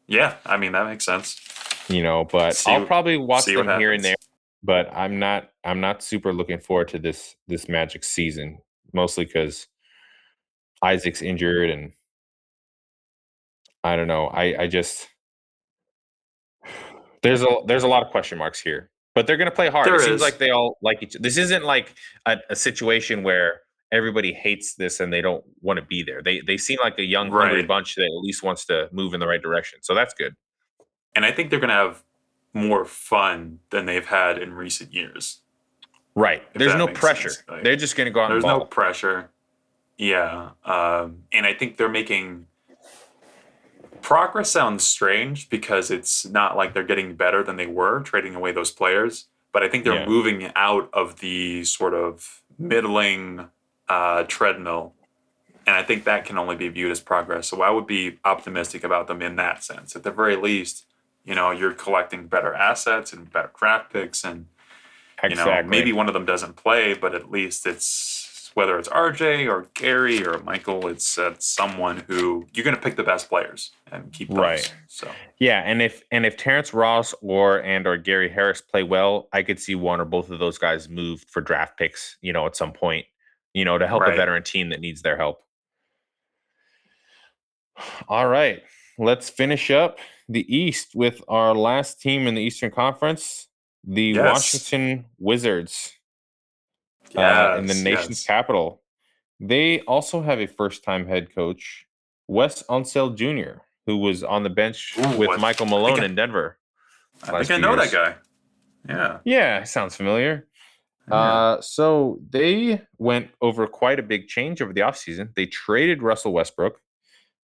Yeah, I mean that makes sense. You know, but see, I'll probably watch them here and there but I'm not I'm not super looking forward to this this Magic season, mostly because Isaac's injured and I don't know. I I just [sighs] there's a there's a lot of question marks here, but they're gonna play hard. There it is. seems like they all like each. This isn't like a, a, situation where everybody hates this and they don't want to be there. They they seem like a young hungry right. bunch that at least wants to move in the right direction. So that's good. And I think they're gonna have more fun than they've had in recent years. Right. There's no pressure. Like, they're just going to go out. There's no pressure. Yeah, um, and I think they're making progress. Sounds strange because it's not like they're getting better than they were trading away those players. But I think they're yeah. moving out of the sort of middling uh, treadmill, and I think that can only be viewed as progress. So I would be optimistic about them in that sense. At the very least, you know you're collecting better assets and better draft picks and you know maybe one of them doesn't play but at least it's whether it's rj or gary or michael it's, it's someone who you're going to pick the best players and keep those. right. So. Yeah and if and if terrence ross or and or gary harris play well i could see one or both of those guys moved for draft picks you know at some point you know to help right. a veteran team that needs their help. [sighs] All right let's finish up the East with our last team in the Eastern Conference, the yes. Washington Wizards, yes, uh, in the nation's yes. capital. They also have a first-time head coach, Wes Unseld Jr., who was on the bench Ooh, with Michael Malone I, in Denver. I think I know years. that guy. Yeah. Yeah, sounds familiar. Uh, so they went over quite a big change over the offseason. They traded Russell Westbrook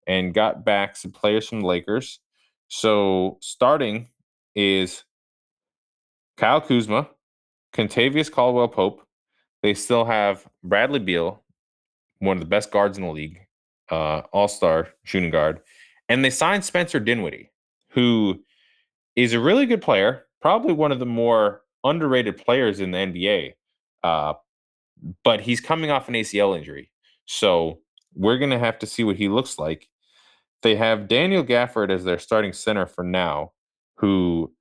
and got back some players from the Lakers. So starting is Kyle Kuzma, Kentavious Caldwell Pope. They still have Bradley Beal, one of the best guards in the league, uh, all star shooting guard. And they signed Spencer Dinwiddie, who is a really good player, probably one of the more underrated players in the NBA. Uh, but he's coming off an ACL injury. So we're going to have to see what he looks like. They have Daniel Gafford as their starting center for now, who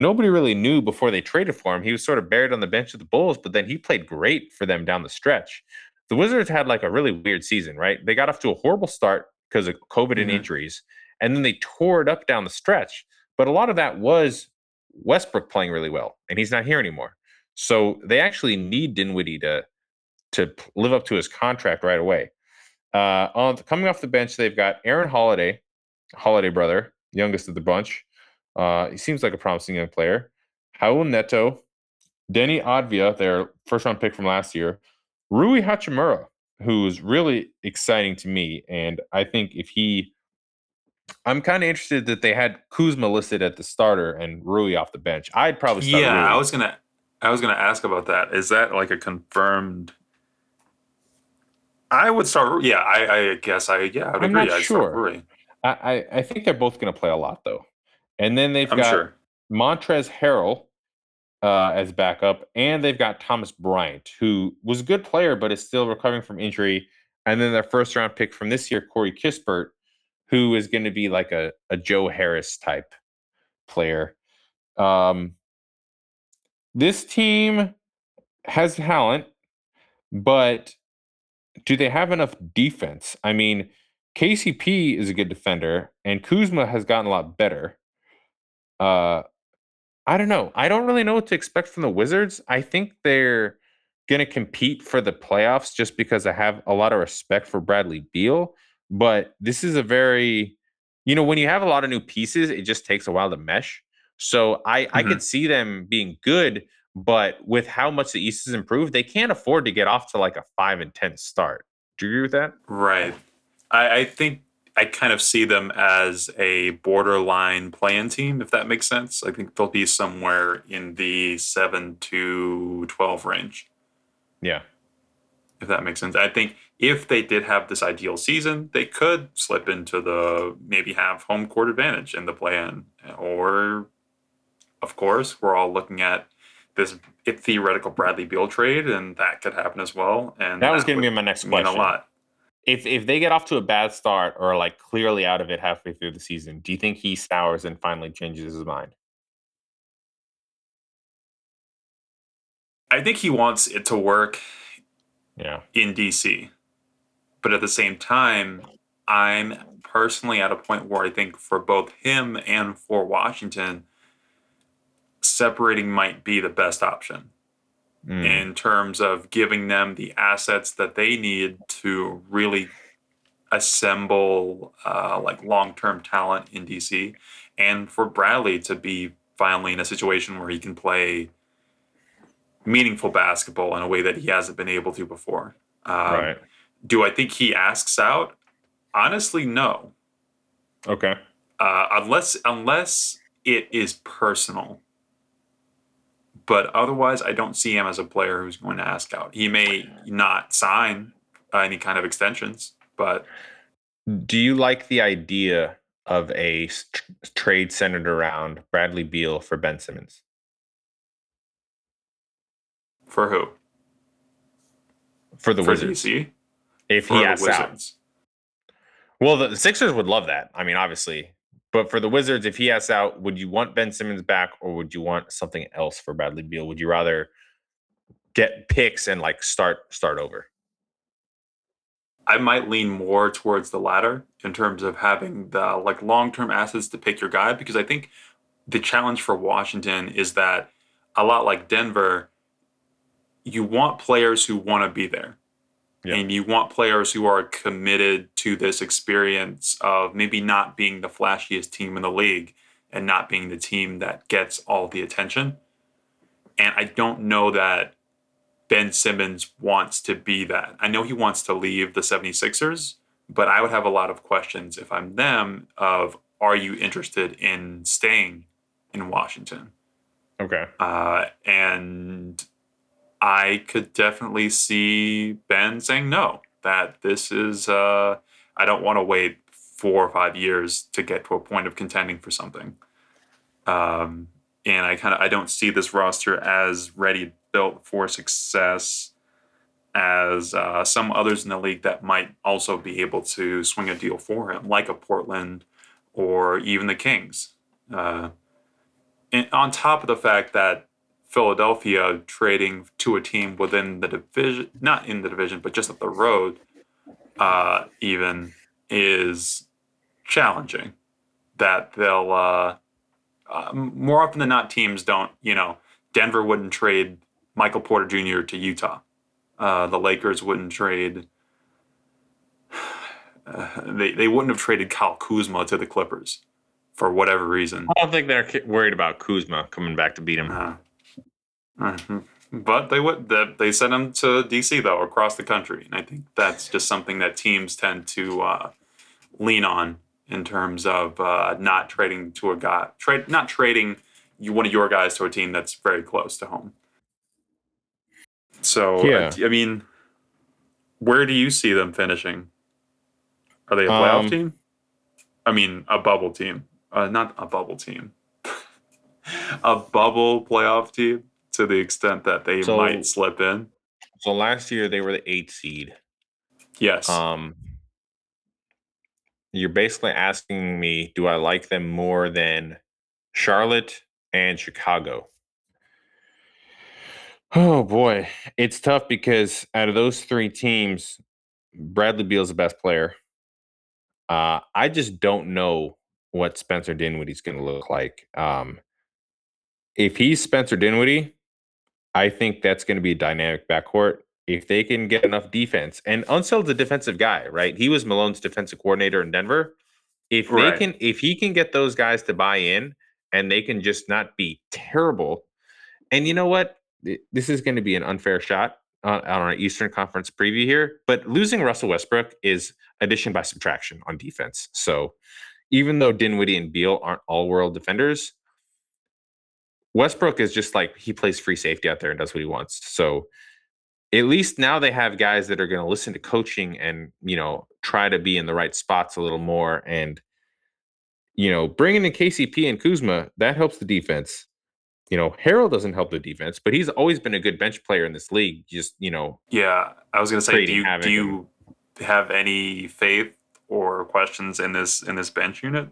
nobody really knew before they traded for him. He was sort of buried on the bench of the Bulls, but then he played great for them down the stretch. The Wizards had like a really weird season, right? They got off to a horrible start because of COVID mm-hmm. and injuries, and then they tore it up down the stretch. But a lot of that was Westbrook playing really well, and he's not here anymore. So they actually need Dinwiddie to to live up to his contract right away. Uh, on coming off the bench, they've got Aaron Holiday, Holiday brother, youngest of the bunch. Uh, he seems like a promising young player. Raul Neto, Deni Avdija, their first round pick from last year, Rui Hachimura, who's really exciting to me, and I think if he I'm kind of interested that they had Kuzma listed at the starter and Rui off the bench. I'd probably start yeah. Rui. I was gonna I was gonna ask about that. Is that like a confirmed? I would start. Yeah, I, I guess I yeah. I would I'm agree. not I'd sure. I, I, I think they're both gonna play a lot though, and then they've I'm got sure. Montrezl Harrell uh, as backup, and they've got Thomas Bryant, who was a good player but is still recovering from injury. And then their first round pick from this year, Corey Kispert, who is going to be like a, a Joe Harris type player. Um, this team has talent, but do they have enough defense? I mean, KCP is a good defender, and Kuzma has gotten a lot better. Uh, I don't know. I don't really know what to expect from the Wizards. I think they're going to compete for the playoffs just because I have a lot of respect for Bradley Beal. But this is a very, you know, when you have a lot of new pieces, it just takes a while to mesh. So I, mm-hmm. I could see them being good, but with how much the East has improved, they can't afford to get off to like a five and ten start. Do you agree with that? Right. I, I think I kind of see them as a borderline playing team, if that makes sense. I think they'll be somewhere in the seven to twelve range. Yeah. If that makes sense. I think if they did have this ideal season, they could slip into the maybe have home court advantage in the play in. Or, of course, we're all looking at this theoretical Bradley Beal trade, and that could happen as well. And that was going to be my next question. a lot. If if they get off to a bad start or like clearly out of it halfway through the season, do you think he sours and finally changes his mind? I think he wants it to work. Yeah. In DC. But at the same time, I'm personally at a point where I think for both him and for Washington, separating might be the best option mm. in terms of giving them the assets that they need to really assemble uh, like long-term talent in DC, and for Bradley to be finally in a situation where he can play meaningful basketball in a way that he hasn't been able to before. Um, right. Do I think he asks out? Honestly, no. Okay. Uh, unless unless it is personal. But otherwise, I don't see him as a player who's going to ask out. He may not sign uh, any kind of extensions, but. Do you like the idea of a trade centered around Bradley Beal for Ben Simmons? For who? For the for Wizards. DC? if he asks out. Well, the, Sixers would love that. I mean, obviously, but for the Wizards, if he asks out, would you want Ben Simmons back, or would you want something else for Bradley Beal? Would you rather get picks and like start start over? I might lean more towards the latter in terms of having the like long term assets to pick your guy because I think the challenge for Washington is that a lot like Denver, you want players who want to be there and you want players who are committed to this experience of maybe not being the flashiest team in the league and not being the team that gets all the attention. And I don't know that Ben Simmons wants to be that. I know he wants to leave the 76ers, but I would have a lot of questions if I'm them of are you interested in staying in Washington? Okay. Uh, and I could definitely see Ben saying no, that this is, uh, I don't want to wait four or five years to get to a point of contending for something. Um, and I kind of I don't see this roster as ready built for success as uh, some others in the league that might also be able to swing a deal for him, like a Portland or even the Kings. Uh, and on top of the fact that Philadelphia trading to a team within the division, not in the division, but just up the road, uh, even is challenging. That they'll uh, uh, more often than not, teams don't. You know, Denver wouldn't trade Michael Porter Jr. to Utah. Uh, the Lakers wouldn't trade. Uh, [sighs] they they wouldn't have traded Kyle Kuzma to the Clippers for whatever reason. I don't think they're worried about Kuzma coming back to beat him. Uh, but they would that they sent him to DC though across the country, and I think that's just something that teams tend to uh, lean on in terms of uh, not trading to a guy, trade not trading you one of your guys to a team that's very close to home. So Yeah. I, I mean, where do you see them finishing? Are they a playoff Um, team? I mean, a bubble team, uh, not a bubble team, [laughs] a bubble playoff team. To the extent that they So- might slip in, So last year they were the eighth seed. yes, Um, you're basically asking me, do I like them more than Charlotte and Chicago? Oh boy, it's tough because out of those three teams, Bradley Beal's the best player. Uh, I just don't know what Spencer Dinwiddie's going to look like. Um, if he's Spencer Dinwiddie, I think that's going to be a dynamic backcourt. If they can get enough defense, and Unseld's a defensive guy, right? He was Malone's defensive coordinator in Denver. If Right. they can, if he can get those guys to buy in, and they can just not be terrible, and you know what, this is going to be an unfair shot on, on our Eastern Conference preview here, but losing Russell Westbrook is addition by subtraction on defense. So even though Dinwiddie and Beal aren't all-world defenders, Westbrook is just like he plays free safety out there and does what he wants. So at least now they have guys that are going to listen to coaching and you know try to be in the right spots a little more and you know bringing in KCP and Kuzma that helps the defense. You know Harrell doesn't help the defense, but he's always been a good bench player in this league. Just you know yeah. I was gonna say, do you do you have any faith or questions in this in this bench unit?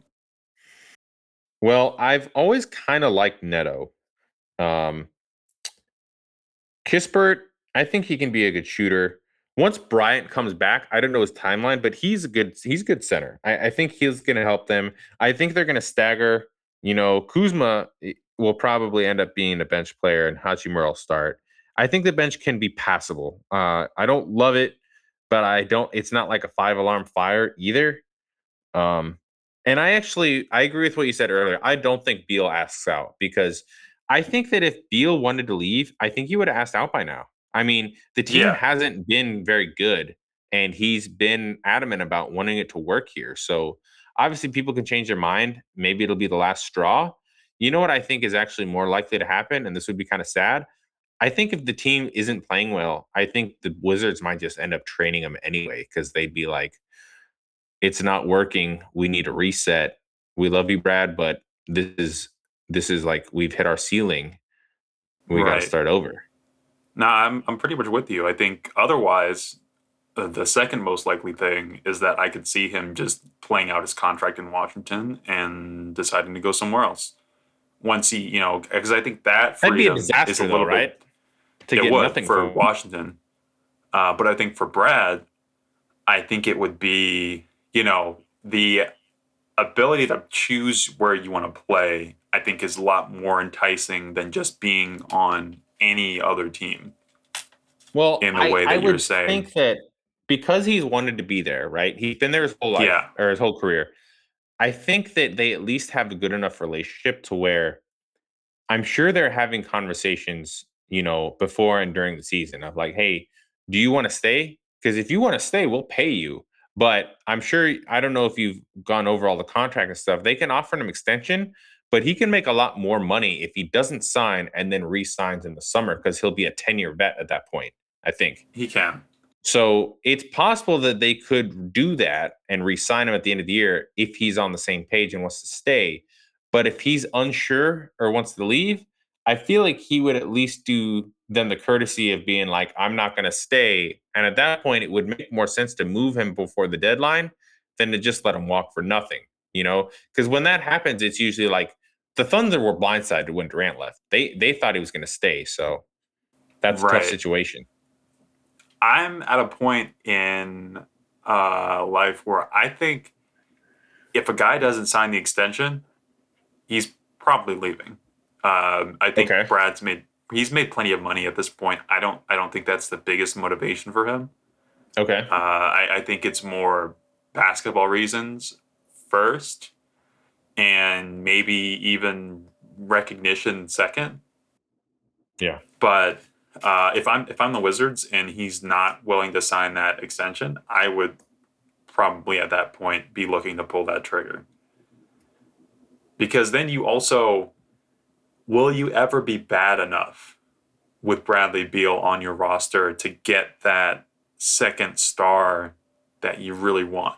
Well, I've always kind of liked Neto. Um, Kispert, I think he can be a good shooter. Once Bryant comes back, I don't know his timeline, but he's a good he's a good center. I, I think he's going to help them. I think they're going to stagger. You know, Kuzma eh, will probably end up being a bench player, and Hachimura will start. I think the bench can be passable. Uh, I don't love it, but I don't. It's not like a five alarm fire either. Um, and I actually I agree with what you said earlier. I don't think Beal asks out because I think that if Beal wanted to leave, I think he would have asked out by now. I mean, the team Yeah. hasn't been very good, and he's been adamant about wanting it to work here. So obviously, people can change their mind. Maybe it'll be the last straw. You know what I think is actually more likely to happen, and this would be kind of sad. I think if the team isn't playing well, I think the Wizards might just end up training him anyway because they'd be like, "It's not working. We need a reset. We love you, Brad, but this is this is like we've hit our ceiling. We got to start over." No, I'm I'm pretty much with you. I think otherwise, uh, the second most likely thing is that I could see him just playing out his contract in Washington and deciding to go somewhere else. Once he, you know, because I think that That'd be a freedom is disaster, a though, little right? bit To get would nothing for for Washington. Uh, but I think for Brad, I think it would be, you know, the ability to choose where you want to play, I think is a lot more enticing than just being on any other team. well in the I, way I that you're would saying. think that because he's wanted to be there, right? He's been there his whole life Yeah. or his whole career. I think that they at least have a good enough relationship to where I'm sure they're having conversations you know, before and during the season of like, hey, do you want to stay? Because if you want to stay, we'll pay you. But I'm sure I don't know if you've gone over all the contract and stuff. They can offer him extension, but he can make a lot more money if he doesn't sign and then re-signs in the summer because he'll be a 10-year vet at that point. I think he can. So it's possible that they could do that and re-sign him at the end of the year if he's on the same page and wants to stay. But if he's unsure or wants to leave, I feel like he would at least do them the courtesy of being like, I'm not going to stay. And at that point, it would make more sense to move him before the deadline than to just let him walk for nothing, you know? Because when that happens, it's usually like the Thunder were blindsided when Durant left. They they thought he was going to stay. So that's right. a tough situation. I'm at a point in uh, life where I think if a guy doesn't sign the extension, he's probably leaving. Um, I think okay. Brad's made he's made plenty of money at this point. I don't I don't think that's the biggest motivation for him. Okay. Uh, I, I think it's more basketball reasons first, and maybe even recognition second. Yeah. But uh, if I'm if I'm the Wizards and he's not willing to sign that extension, I would probably at that point be looking to pull that trigger. Because then you also will you ever be bad enough with Bradley Beal on your roster to get that second star that you really want?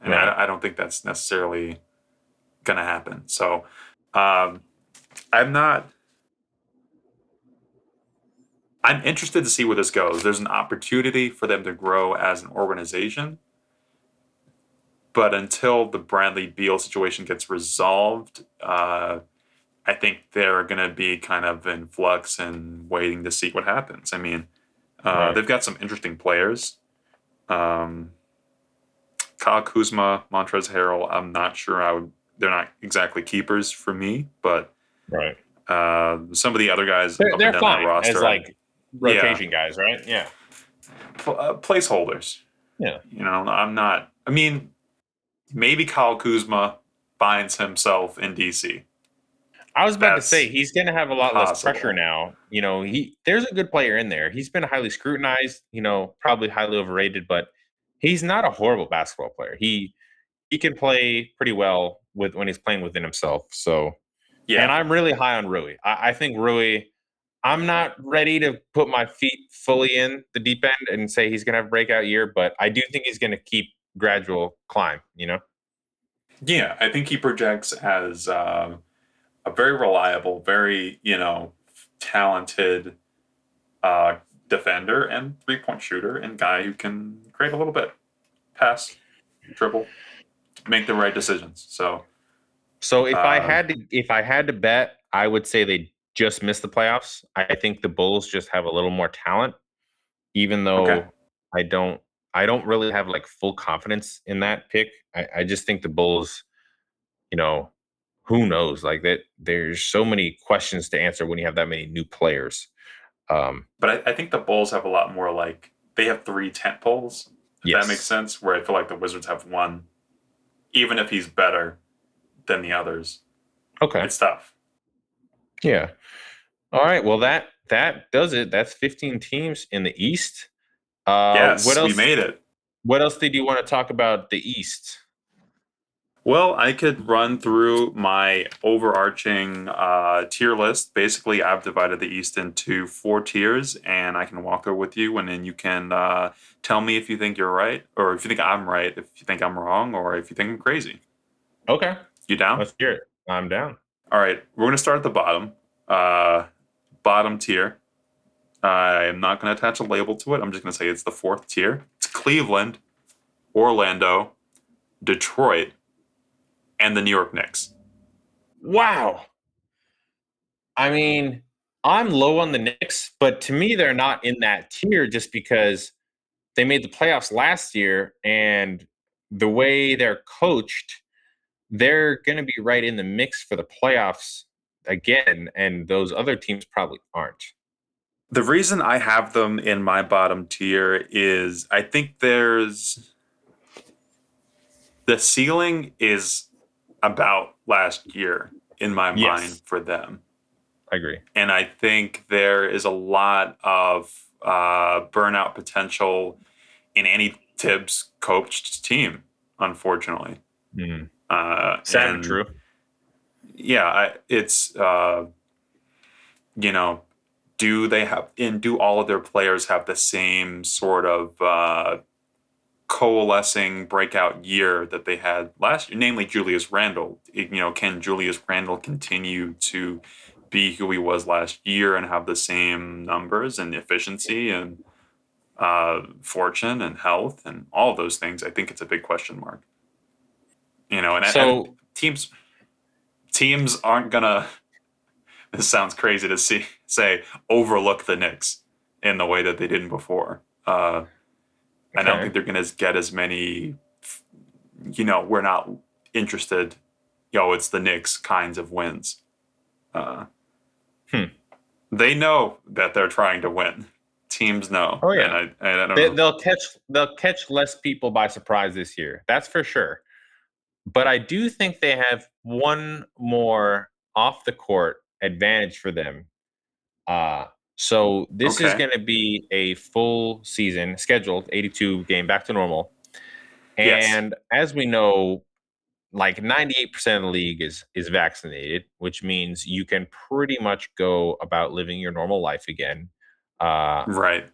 And right. I, I, don't think that's necessarily going to happen. So um, I'm not I'm interested to see where this goes. There's an opportunity for them to grow as an organization. But until the Bradley Beal situation gets resolved, uh, I think they're going to be kind of in flux and waiting to see what happens. I mean, uh, right. they've got some interesting players. Um, Kyle Kuzma, Montrezl Harrell. I'm not sure I would. They're not exactly keepers for me, but right. Uh, some of the other guys they're, they're fine roster, as like rotation yeah. guys, right? Yeah. Uh, placeholders. Yeah. You know, I'm not. I mean, maybe Kyle Kuzma finds himself in DC. I was about That's to say he's going to have a lot possible. less pressure now. You know, he there's a good player in there. He's been highly scrutinized. You know, probably highly overrated, but he's not a horrible basketball player. He he can play pretty well with when he's playing within himself. So, yeah. And I'm really high on Rui. I, I think Rui I'm not ready to put my feet fully in the deep end and say he's going to have a breakout year, but I do think he's going to keep gradual climb, you know? Yeah, I think he projects as uh, a very reliable, very, you know, talented uh, defender and three point shooter and guy who can create a little bit, pass, dribble, make the right decisions. So, so if uh, I had to, if I had to bet, I would say they just missed the playoffs. I think the Bulls just have a little more talent, even though okay. I don't I don't really have like full confidence in that pick. I, I just think the Bulls, you know, who knows? Like that there's so many questions to answer when you have that many new players. Um, but I, I think the Bulls have a lot more like they have three tent poles. If yes. that makes sense. Where I feel like the Wizards have one, even if he's better than the others. Okay. It's tough. Yeah. All right. Well, that that does it. That's 15 teams in the East. Uh, yes, what else, we made it. What else did you want to talk about the East? Well, I could run through my overarching uh, tier list. Basically, I've divided the East into four tiers, and I can walk through with you, and then you can uh, tell me if you think you're right, or if you think I'm right, if you think I'm wrong, or if you think I'm crazy. Okay. You down? Let's hear it. I'm down. All right, we're going to start at the bottom. Uh, bottom tier. I am not going to attach a label to it. I'm just going to say it's the fourth tier. It's Cleveland, Orlando, Detroit, and the New York Knicks. Wow. I mean, I'm low on the Knicks, but to me, they're not in that tier just because they made the playoffs last year and the way they're coached they're going to be right in the mix for the playoffs again, and those other teams probably aren't. The reason I have them in my bottom tier is I think there's the ceiling is about last year in my yes. mind for them. I agree. And I think there is a lot of uh, burnout potential in any Thibs coached team, unfortunately. Mm. Uh, Sad and true. Yeah, I, it's uh, you know, do they have and do all of their players have the same sort of uh, coalescing breakout year that they had last year? Namely, Julius Randle. You know, can Julius Randle continue to be who he was last year and have the same numbers and efficiency and uh, fortune and health and all those things? I think it's a big question mark. You know, and, So and teams teams aren't gonna. [laughs] This sounds crazy to see say overlook the Knicks in the way that they didn't before. Uh, I don't think they're gonna get as many. You know, we're not interested. Yo, it's the Knicks kinds of wins. Uh, Hmm. They know that they're trying to win. Teams know. Oh, yeah. and I, and I don't they, know. they'll catch they'll catch less people by surprise this year. That's for sure. But I do think they have one more off the court advantage for them. Uh so this is going to be a full season scheduled 82 game back to normal. Yes. And as we know like 98% of the league is is vaccinated, which means you can pretty much go about living your normal life again. Uh Right.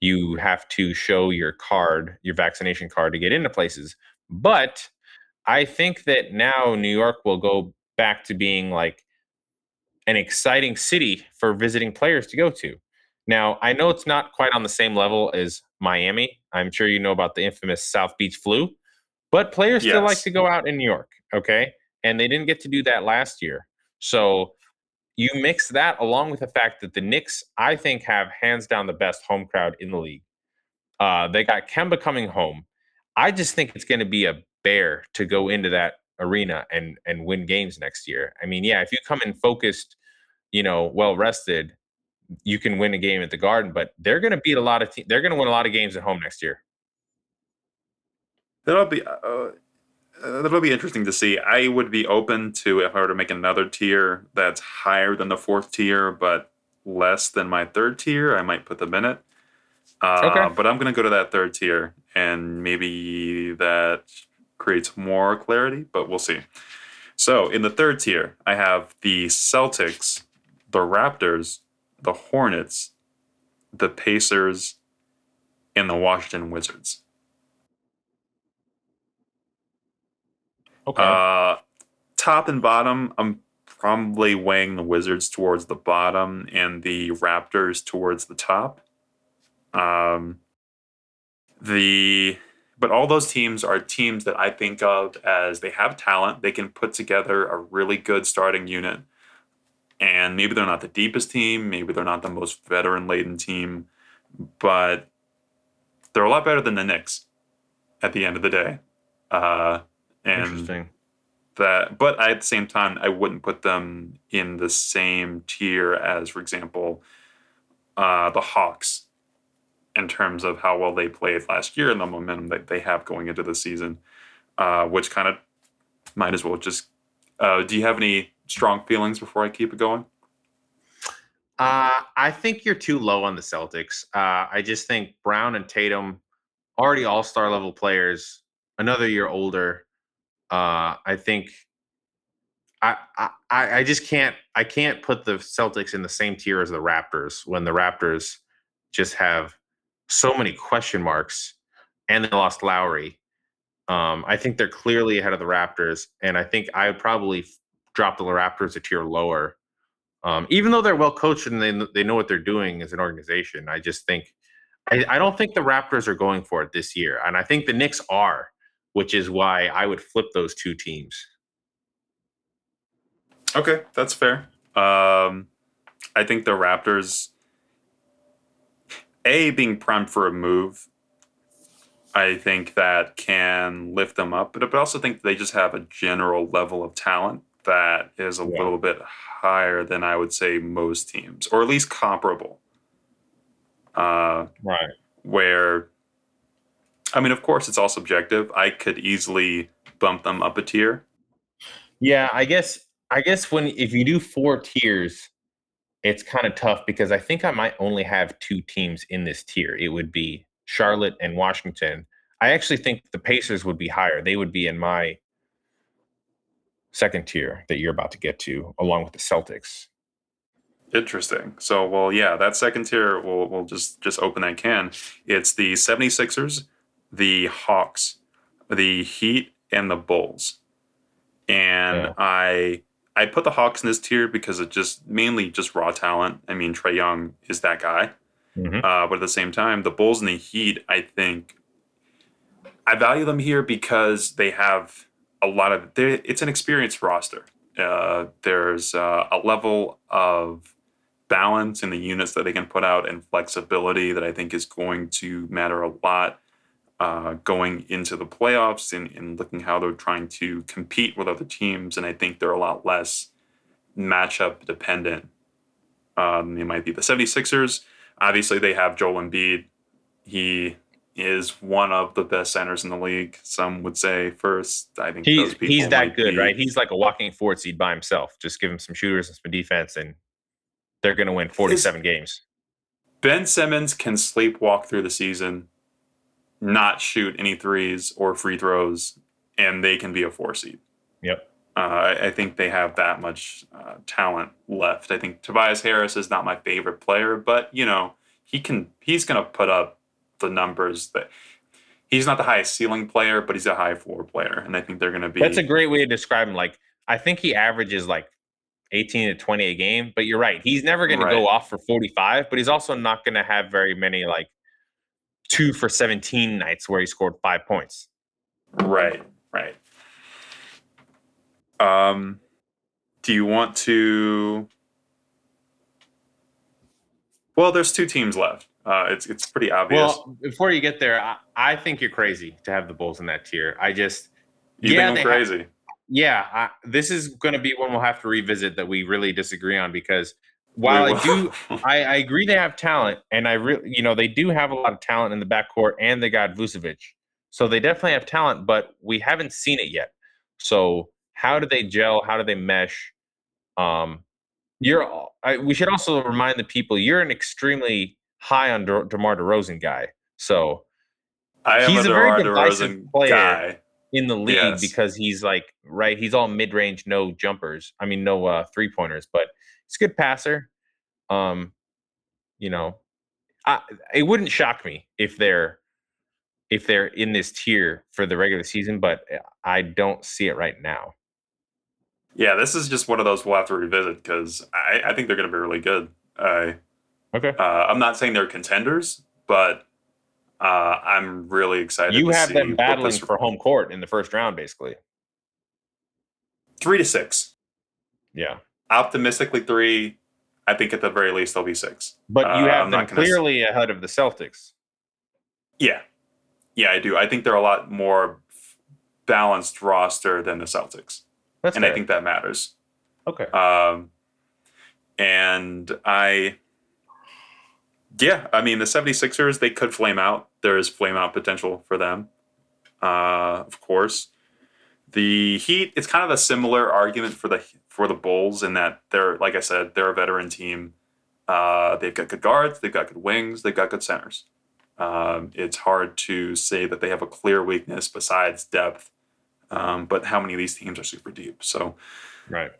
you have to show your card, your vaccination card to get into places. But I think that now New York will go back to being like an exciting city for visiting players to go to. Now, I know it's not quite on the same level as Miami. I'm sure you know about the infamous South Beach flu, but players still like to go out in New York, okay? And they didn't get to do that last year. So you mix that along with the fact that the Knicks, I think, have hands down the best home crowd in the league. Uh, they got Kemba coming home. I just think it's going to be a bear to go into that arena and and win games next year. I mean, yeah, if you come in focused, you know, well rested, you can win a game at the Garden. But they're going to beat a lot of. Te- they're going to win a lot of games at home next year. That'll be uh, uh, that'll be interesting to see. I would be open to if I were to make another tier that's higher than the fourth tier, but less than my third tier. I might put them in it. Uh, Okay. But I'm gonna go to that third tier, and maybe that creates more clarity. But we'll see. So in the third tier, I have the Celtics, the Raptors, the Hornets, the Pacers, and the Washington Wizards. Okay. Uh, top and bottom, I'm probably weighing the Wizards towards the bottom and the Raptors towards the top. Um, the but all those teams are teams that I think of as they have talent. They can put together a really good starting unit. And maybe they're not the deepest team, maybe they're not the most veteran laden team, but they're a lot better than the Knicks at the end of the day. Uh, and Interesting. that but at the same time i wouldn't put them in the same tier as for example uh, the hawks in terms of how well they played last year and the momentum that they have going into the season uh, which kind of might as well just uh, do you have any strong feelings before i keep it going Uh, I think you're too low on the Celtics. Uh, I just think Brown and Tatum, already all star level players, another year older. Uh, I think I, I I I just can't I can't put the Celtics in the same tier as the Raptors when the Raptors just have so many question marks and they lost Lowry. Um, I think they're clearly ahead of the Raptors, and I think I would probably drop the Raptors a tier lower. Um, even though they're well coached and they they know what they're doing as an organization, I just think I, I don't think the Raptors are going for it this year, and I think the Knicks are, which is why I would flip those two teams. okay that's fair um, i think the raptors a being primed for a move I think that can lift them up, but I also think they just have a general level of talent that is a Yeah. little bit higher than I would say most teams, or at least comparable. Uh, Right. where, I mean, of course, it's all subjective. I could easily bump them up a tier. Yeah, I guess I guess when if you do four tiers, it's kind of tough because I think I might only have two teams in this tier. It would be Charlotte and Washington. I actually think the Pacers would be higher. They would be in my second tier that you're about to get to, along with the Celtics. Interesting. So, well, yeah, that second tier, we'll, we'll just, just open that can. It's the 76ers, the Hawks, the Heat, and the Bulls. And Yeah. I I put the Hawks in this tier because it just mainly just raw talent. I mean, Trae Young is that guy. Mhm. Uh, but at the same time, the Bulls and the Heat, I think I value them here because they have a lot of. It's an experienced roster. Uh, there's uh, a level of balance in the units that they can put out and flexibility that I think is going to matter a lot uh, going into the playoffs and, and looking how they're trying to compete with other teams. And I think they're a lot less matchup dependent. Um, they might be the 76ers. Obviously, they have Joel Embiid. He is one of the best centers in the league. Some would say first. I think He's those people he's that good, be- right? He's like a walking forward seed by himself. Just give him some shooters and some defense, and they're going to win 47 games. Ben Simmons can sleepwalk through the season, not shoot any threes or free throws, and they can be a four seed. Yep. Uh, I, I think they have that much uh, talent left. I think Tobias Harris is not my favorite player, but you know he can. He's going to put up the numbers that. He's not the highest ceiling player, but he's a high floor player, and I think they're going to be. That's a great way to describe him. Like I think he averages like 18 to 20 a game, but you're right. He's never going to go off for 45, but he's also not going to have very many like two for 17 nights where he scored five points. Right, right. Um, do you want to? Well, there's two teams left. Uh, it's it's pretty obvious. Well, before you get there, I, I think you're crazy to have the Bulls in that tier. I just, you yeah, think I'm have- crazy? yeah, I, this is going to be one we'll have to revisit that we really disagree on because while I do. [laughs] I, I agree they have talent, and I really, you know, they do have a lot of talent in the backcourt, and they got Vucevic, so they definitely have talent, but we haven't seen it yet. So how do they gel? How do they mesh? Um, you're. I, we should also remind the people you're an extremely high on De- DeMar DeRozan guy. So I am he's a a very divisive DeRozan player. guy. in the league Yes. because he's like right he's all mid-range no jumpers i mean no uh three pointers but he's a good passer um you know I, it wouldn't shock me if they're if they're in this tier for the regular season but uh, i don't see it right now Yeah, this is just one of those we'll have to revisit because I, I think they're going to be really good. I okay uh, I'm not saying they're contenders, but uh, I'm really excited. you to have see them battling this- for home court in the first round basically three to six. yeah Optimistically, three. I think at the very least they'll be six. but you Uh, have I'm them gonna s- clearly ahead of the celtics Yeah, yeah, I do. I think they're a lot more balanced roster than the Celtics, that's and I think that matters. okay Um, and I, yeah, I mean, the 76ers, they could flame out. There is flame out potential for them, uh, of course. The Heat, it's kind of a similar argument for the for the Bulls in that they're, like I said, they're a veteran team. Uh, they've got good guards, they've got good wings, they've got good centers. Um, it's hard to say that they have a clear weakness besides depth. Um, but how many of these teams are super deep? So, right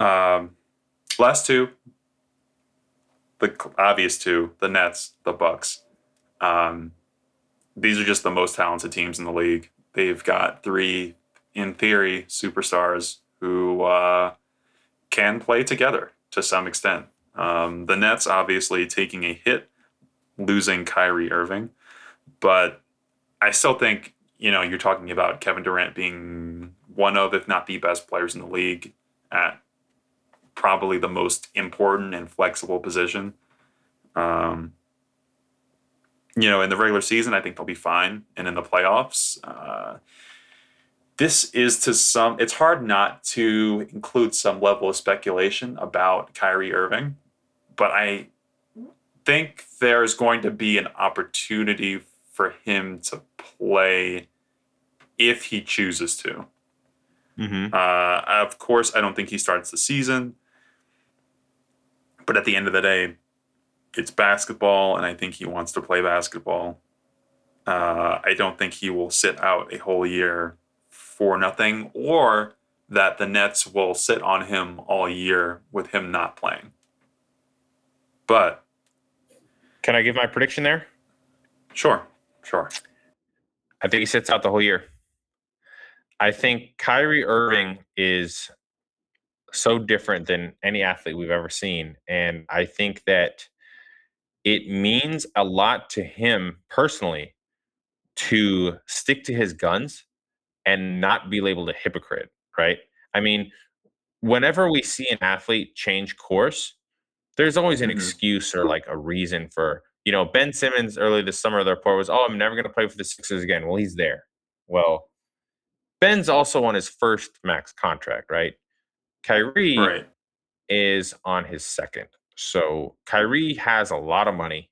um, last two, the obvious two, the Nets, the Bucks. Um, these are just the most talented teams in the league. They've got three, in theory, superstars who uh, can play together to some extent. Um, the Nets obviously taking a hit, losing Kyrie Irving, but I still think you know you're talking about Kevin Durant being one of, if not the best players in the league at probably the most important and flexible position. Um, you know, in the regular season, I think they'll be fine, and in the playoffs, uh, this is to some. It's hard not to include some level of speculation about Kyrie Irving, but I think there's going to be an opportunity for him to play if he chooses to. Mm-hmm. Uh, of course, I don't think he starts the season. But at the end of the day, it's basketball, and I think he wants to play basketball. Uh, I don't think he will sit out a whole year for nothing, or that the Nets will sit on him all year with him not playing. But Can I give my prediction there? sure, sure. I think he sits out the whole year. I think Kyrie Irving is so different than any athlete we've ever seen. And I think that it means a lot to him personally to stick to his guns and not be labeled a hypocrite, right? I mean, whenever we see an athlete change course, there's always an Mhm. excuse or like a reason for, you know, Ben Simmons early this summer, the report was, oh, I'm never going to play for the Sixers again. Well, he's there. Well, Ben's also on his first max contract, right? Kyrie Right. is on his second. So Kyrie has a lot of money.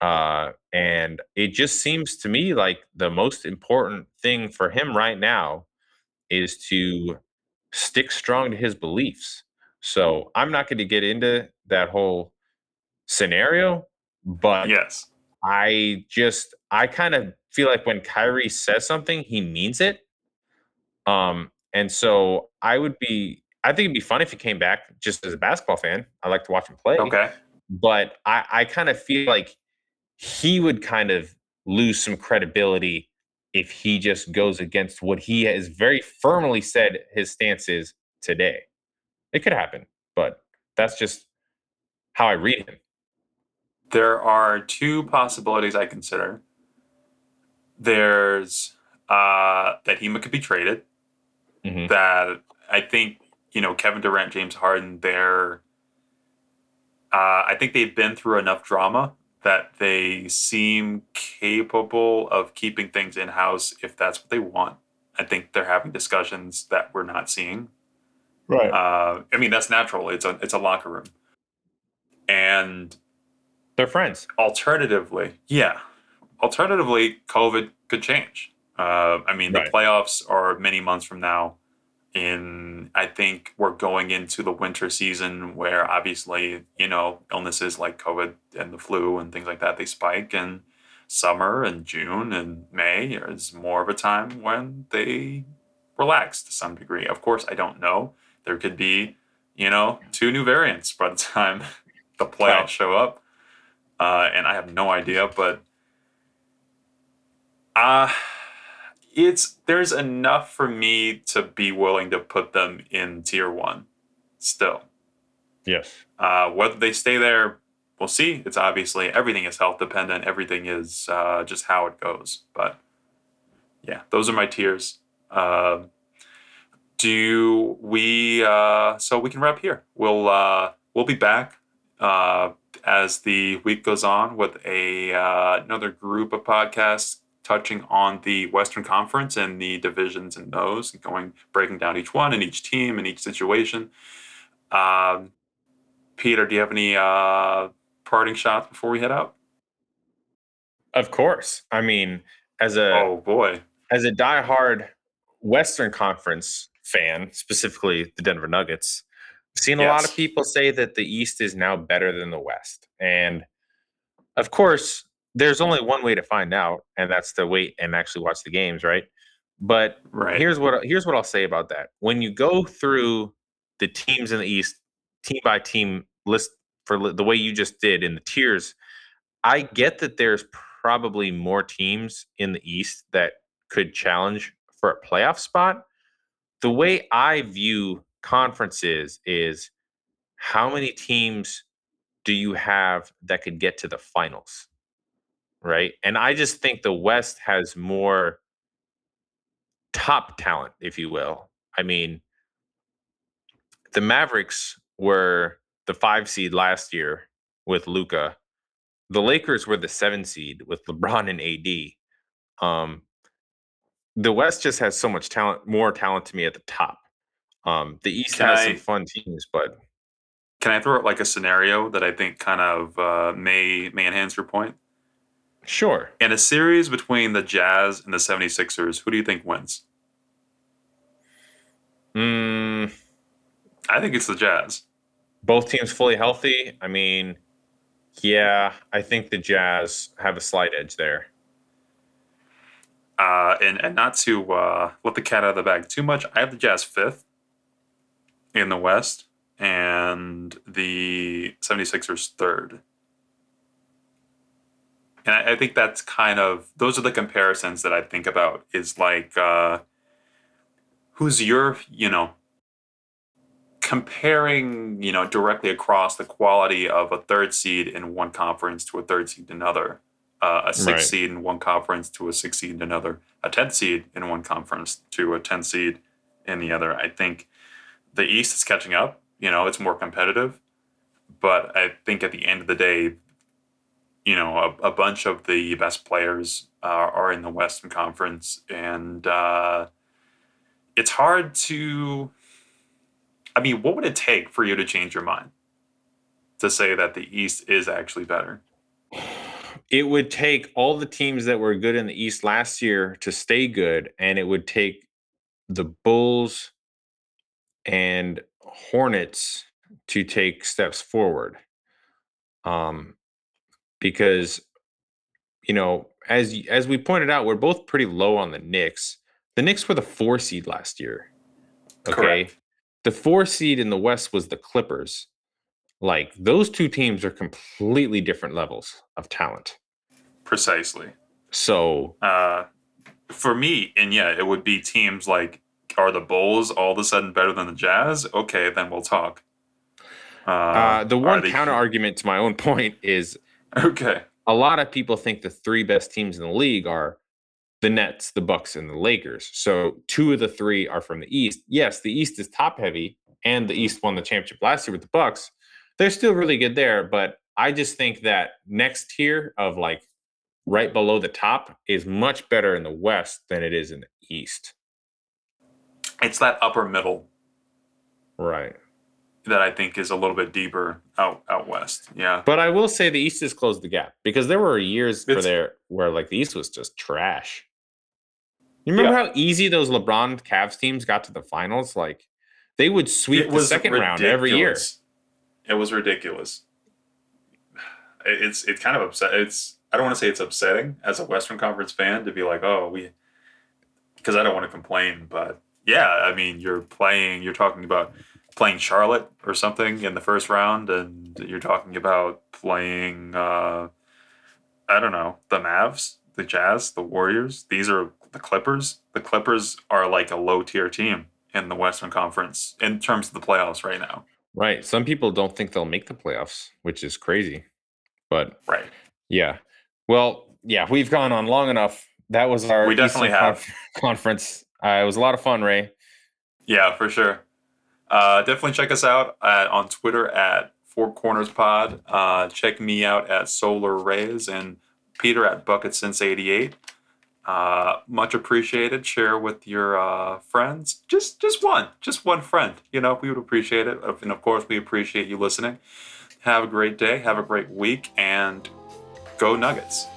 Uh, and it just seems to me like the most important thing for him right now is to stick strong to his beliefs. So I'm not going to get into that whole scenario, but Yes. I just I kind of feel like when Kyrie says something, he means it. Um, and so I would be I think it'd be fun if he came back just as a basketball fan. I like to watch him play. Okay. But I, I kind of feel like he would kind of lose some credibility if he just goes against what he has very firmly said his stance is today. It could happen, but that's just how I read him. There are two possibilities I consider. There's uh, that he could be traded. Mhm. That I think you know Kevin Durant, James Harden. They're uh, I think they've been through enough drama that they seem capable of keeping things in house if that's what they want. I think they're having discussions that we're not seeing. Right. Uh, I mean that's natural. It's a it's a locker room, and They're friends. alternatively, yeah, alternatively, COVID could change. Uh, I mean, Right. the playoffs are many months from now. In I think we're going into the winter season where obviously you know illnesses like COVID and the flu and things like that they spike, and summer and June and May is more of a time when they relax to some degree. Of course, I don't know. There could be you know two new variants by the time [laughs] the playoffs Right. show up uh, and I have no idea, but uh it's there's enough for me to be willing to put them in tier one still. Yes. Uh, whether they stay there, we'll see. It's obviously everything is health dependent. Everything is uh, just how it goes. But yeah, those are my tiers. Um do we? Uh, so we can wrap here. We'll uh, we'll be back uh, as the week goes on with a uh, another group of podcasts touching on the Western Conference and the divisions in those, and going breaking down each one and each team and each situation. Um, Peter, do you have any uh, parting shots before we head out? Of course. I mean, as a oh boy, as a diehard Western Conference fan, specifically the Denver Nuggets, I've seen a lot of people say that the East is now better than the West. And of course, there's only one way to find out, and that's to wait and actually watch the games, right? But right? here's what here's what I'll say about that. When you go through the teams in the East, team by team list for the way you just did in the tiers, I get that there's probably more teams in the East that could challenge for a playoff spot. The way I view conferences is how many teams do you have that could get to the finals? Right? And I just think the West has more top talent, if you will. I mean, the Mavericks were the five seed last year with Luka. The Lakers were the seven seed with LeBron and AD. Um, the West just has so much talent, more talent to me at the top. Um, the East Can has I- some fun teams, but Can I throw out like a scenario that I think kind of uh, may may enhance your point? Sure. In a series between the Jazz and the 76ers, who do you think wins? Mm, I think it's the Jazz. both teams fully healthy. I mean, yeah, I think the Jazz have a slight edge there. Uh, and, and not to uh, let the cat out of the bag too much, I have the Jazz fifth in the West and the 76ers third. And I, I think that's kind of, those are the comparisons that I think about is like, uh, who's your, you know, comparing, you know, directly across the quality of a third seed in one conference to a third seed in another, uh, a six Right. seed in one conference to a six seed in another, a 10 seed in one conference to a 10 seed in the other. I think the East is catching up, you know, it's more competitive, but I think at the end of the day, you know, a, a bunch of the best players uh, are in the Western Conference, and uh, it's hard to. I mean, what would it take for you to change your mind to say that the East is actually better? It would take all the teams that were good in the East last year to stay good, and it would take the Bulls and Hornets to take steps forward. Um, because you know, as as we pointed out, we're both pretty low on the Knicks. The Knicks were the four seed last year. Okay. Correct. The four seed in the West was the Clippers. Like those two teams are completely different levels of talent. Precisely. So Uh, for me, and yeah, it would be teams like are the Bulls all of a sudden better than the Jazz? Okay, then we'll talk. Uh, uh, the one counter argument to my own [laughs] point is Okay. a lot of people think the three best teams in the league are the Nets, the Bucks, and the Lakers. So two of the three are from the East. Yes, the East is top heavy, and the East won the championship last year with the Bucks. They're still really good there, but I just think that next tier of like right below the top is much better in the West than it is in the East. It's that upper middle Right. That I think is a little bit deeper out out west. Yeah. But I will say the East has closed the gap because there were years for there where like the East was just trash. You remember how easy those LeBron Cavs teams got to the finals? Like they would sweep the second round every year. It was ridiculous. [sighs] It's it's kind of upset. It's I don't want to say it's upsetting as a Western Conference fan to be like, oh, we, because I don't want to complain, but yeah, I mean, you're playing, you're talking about playing Charlotte or something in the first round, and you're talking about playing, uh, I don't know, the Mavs, the Jazz, the Warriors. These are the Clippers. The Clippers are like a low tier team in the Western Conference in terms of the playoffs right now. Right. Some people don't think they'll make the playoffs, which is crazy. But Right. yeah. Well, yeah, we've gone on long enough. That was our We definitely Eastern have. Conf- [laughs] conference. Uh, it was a lot of fun, Ray. Yeah, for sure. Uh, definitely check us out at, on Twitter at Four Corners Pod. Uh, check me out at Solar Rays and Peter at Bucket Since 88. Uh, much appreciated. Share with your uh, friends. Just just one. Just one friend. You know, we would appreciate it. And of course, we appreciate you listening. Have a great day. Have a great week. And go Nuggets.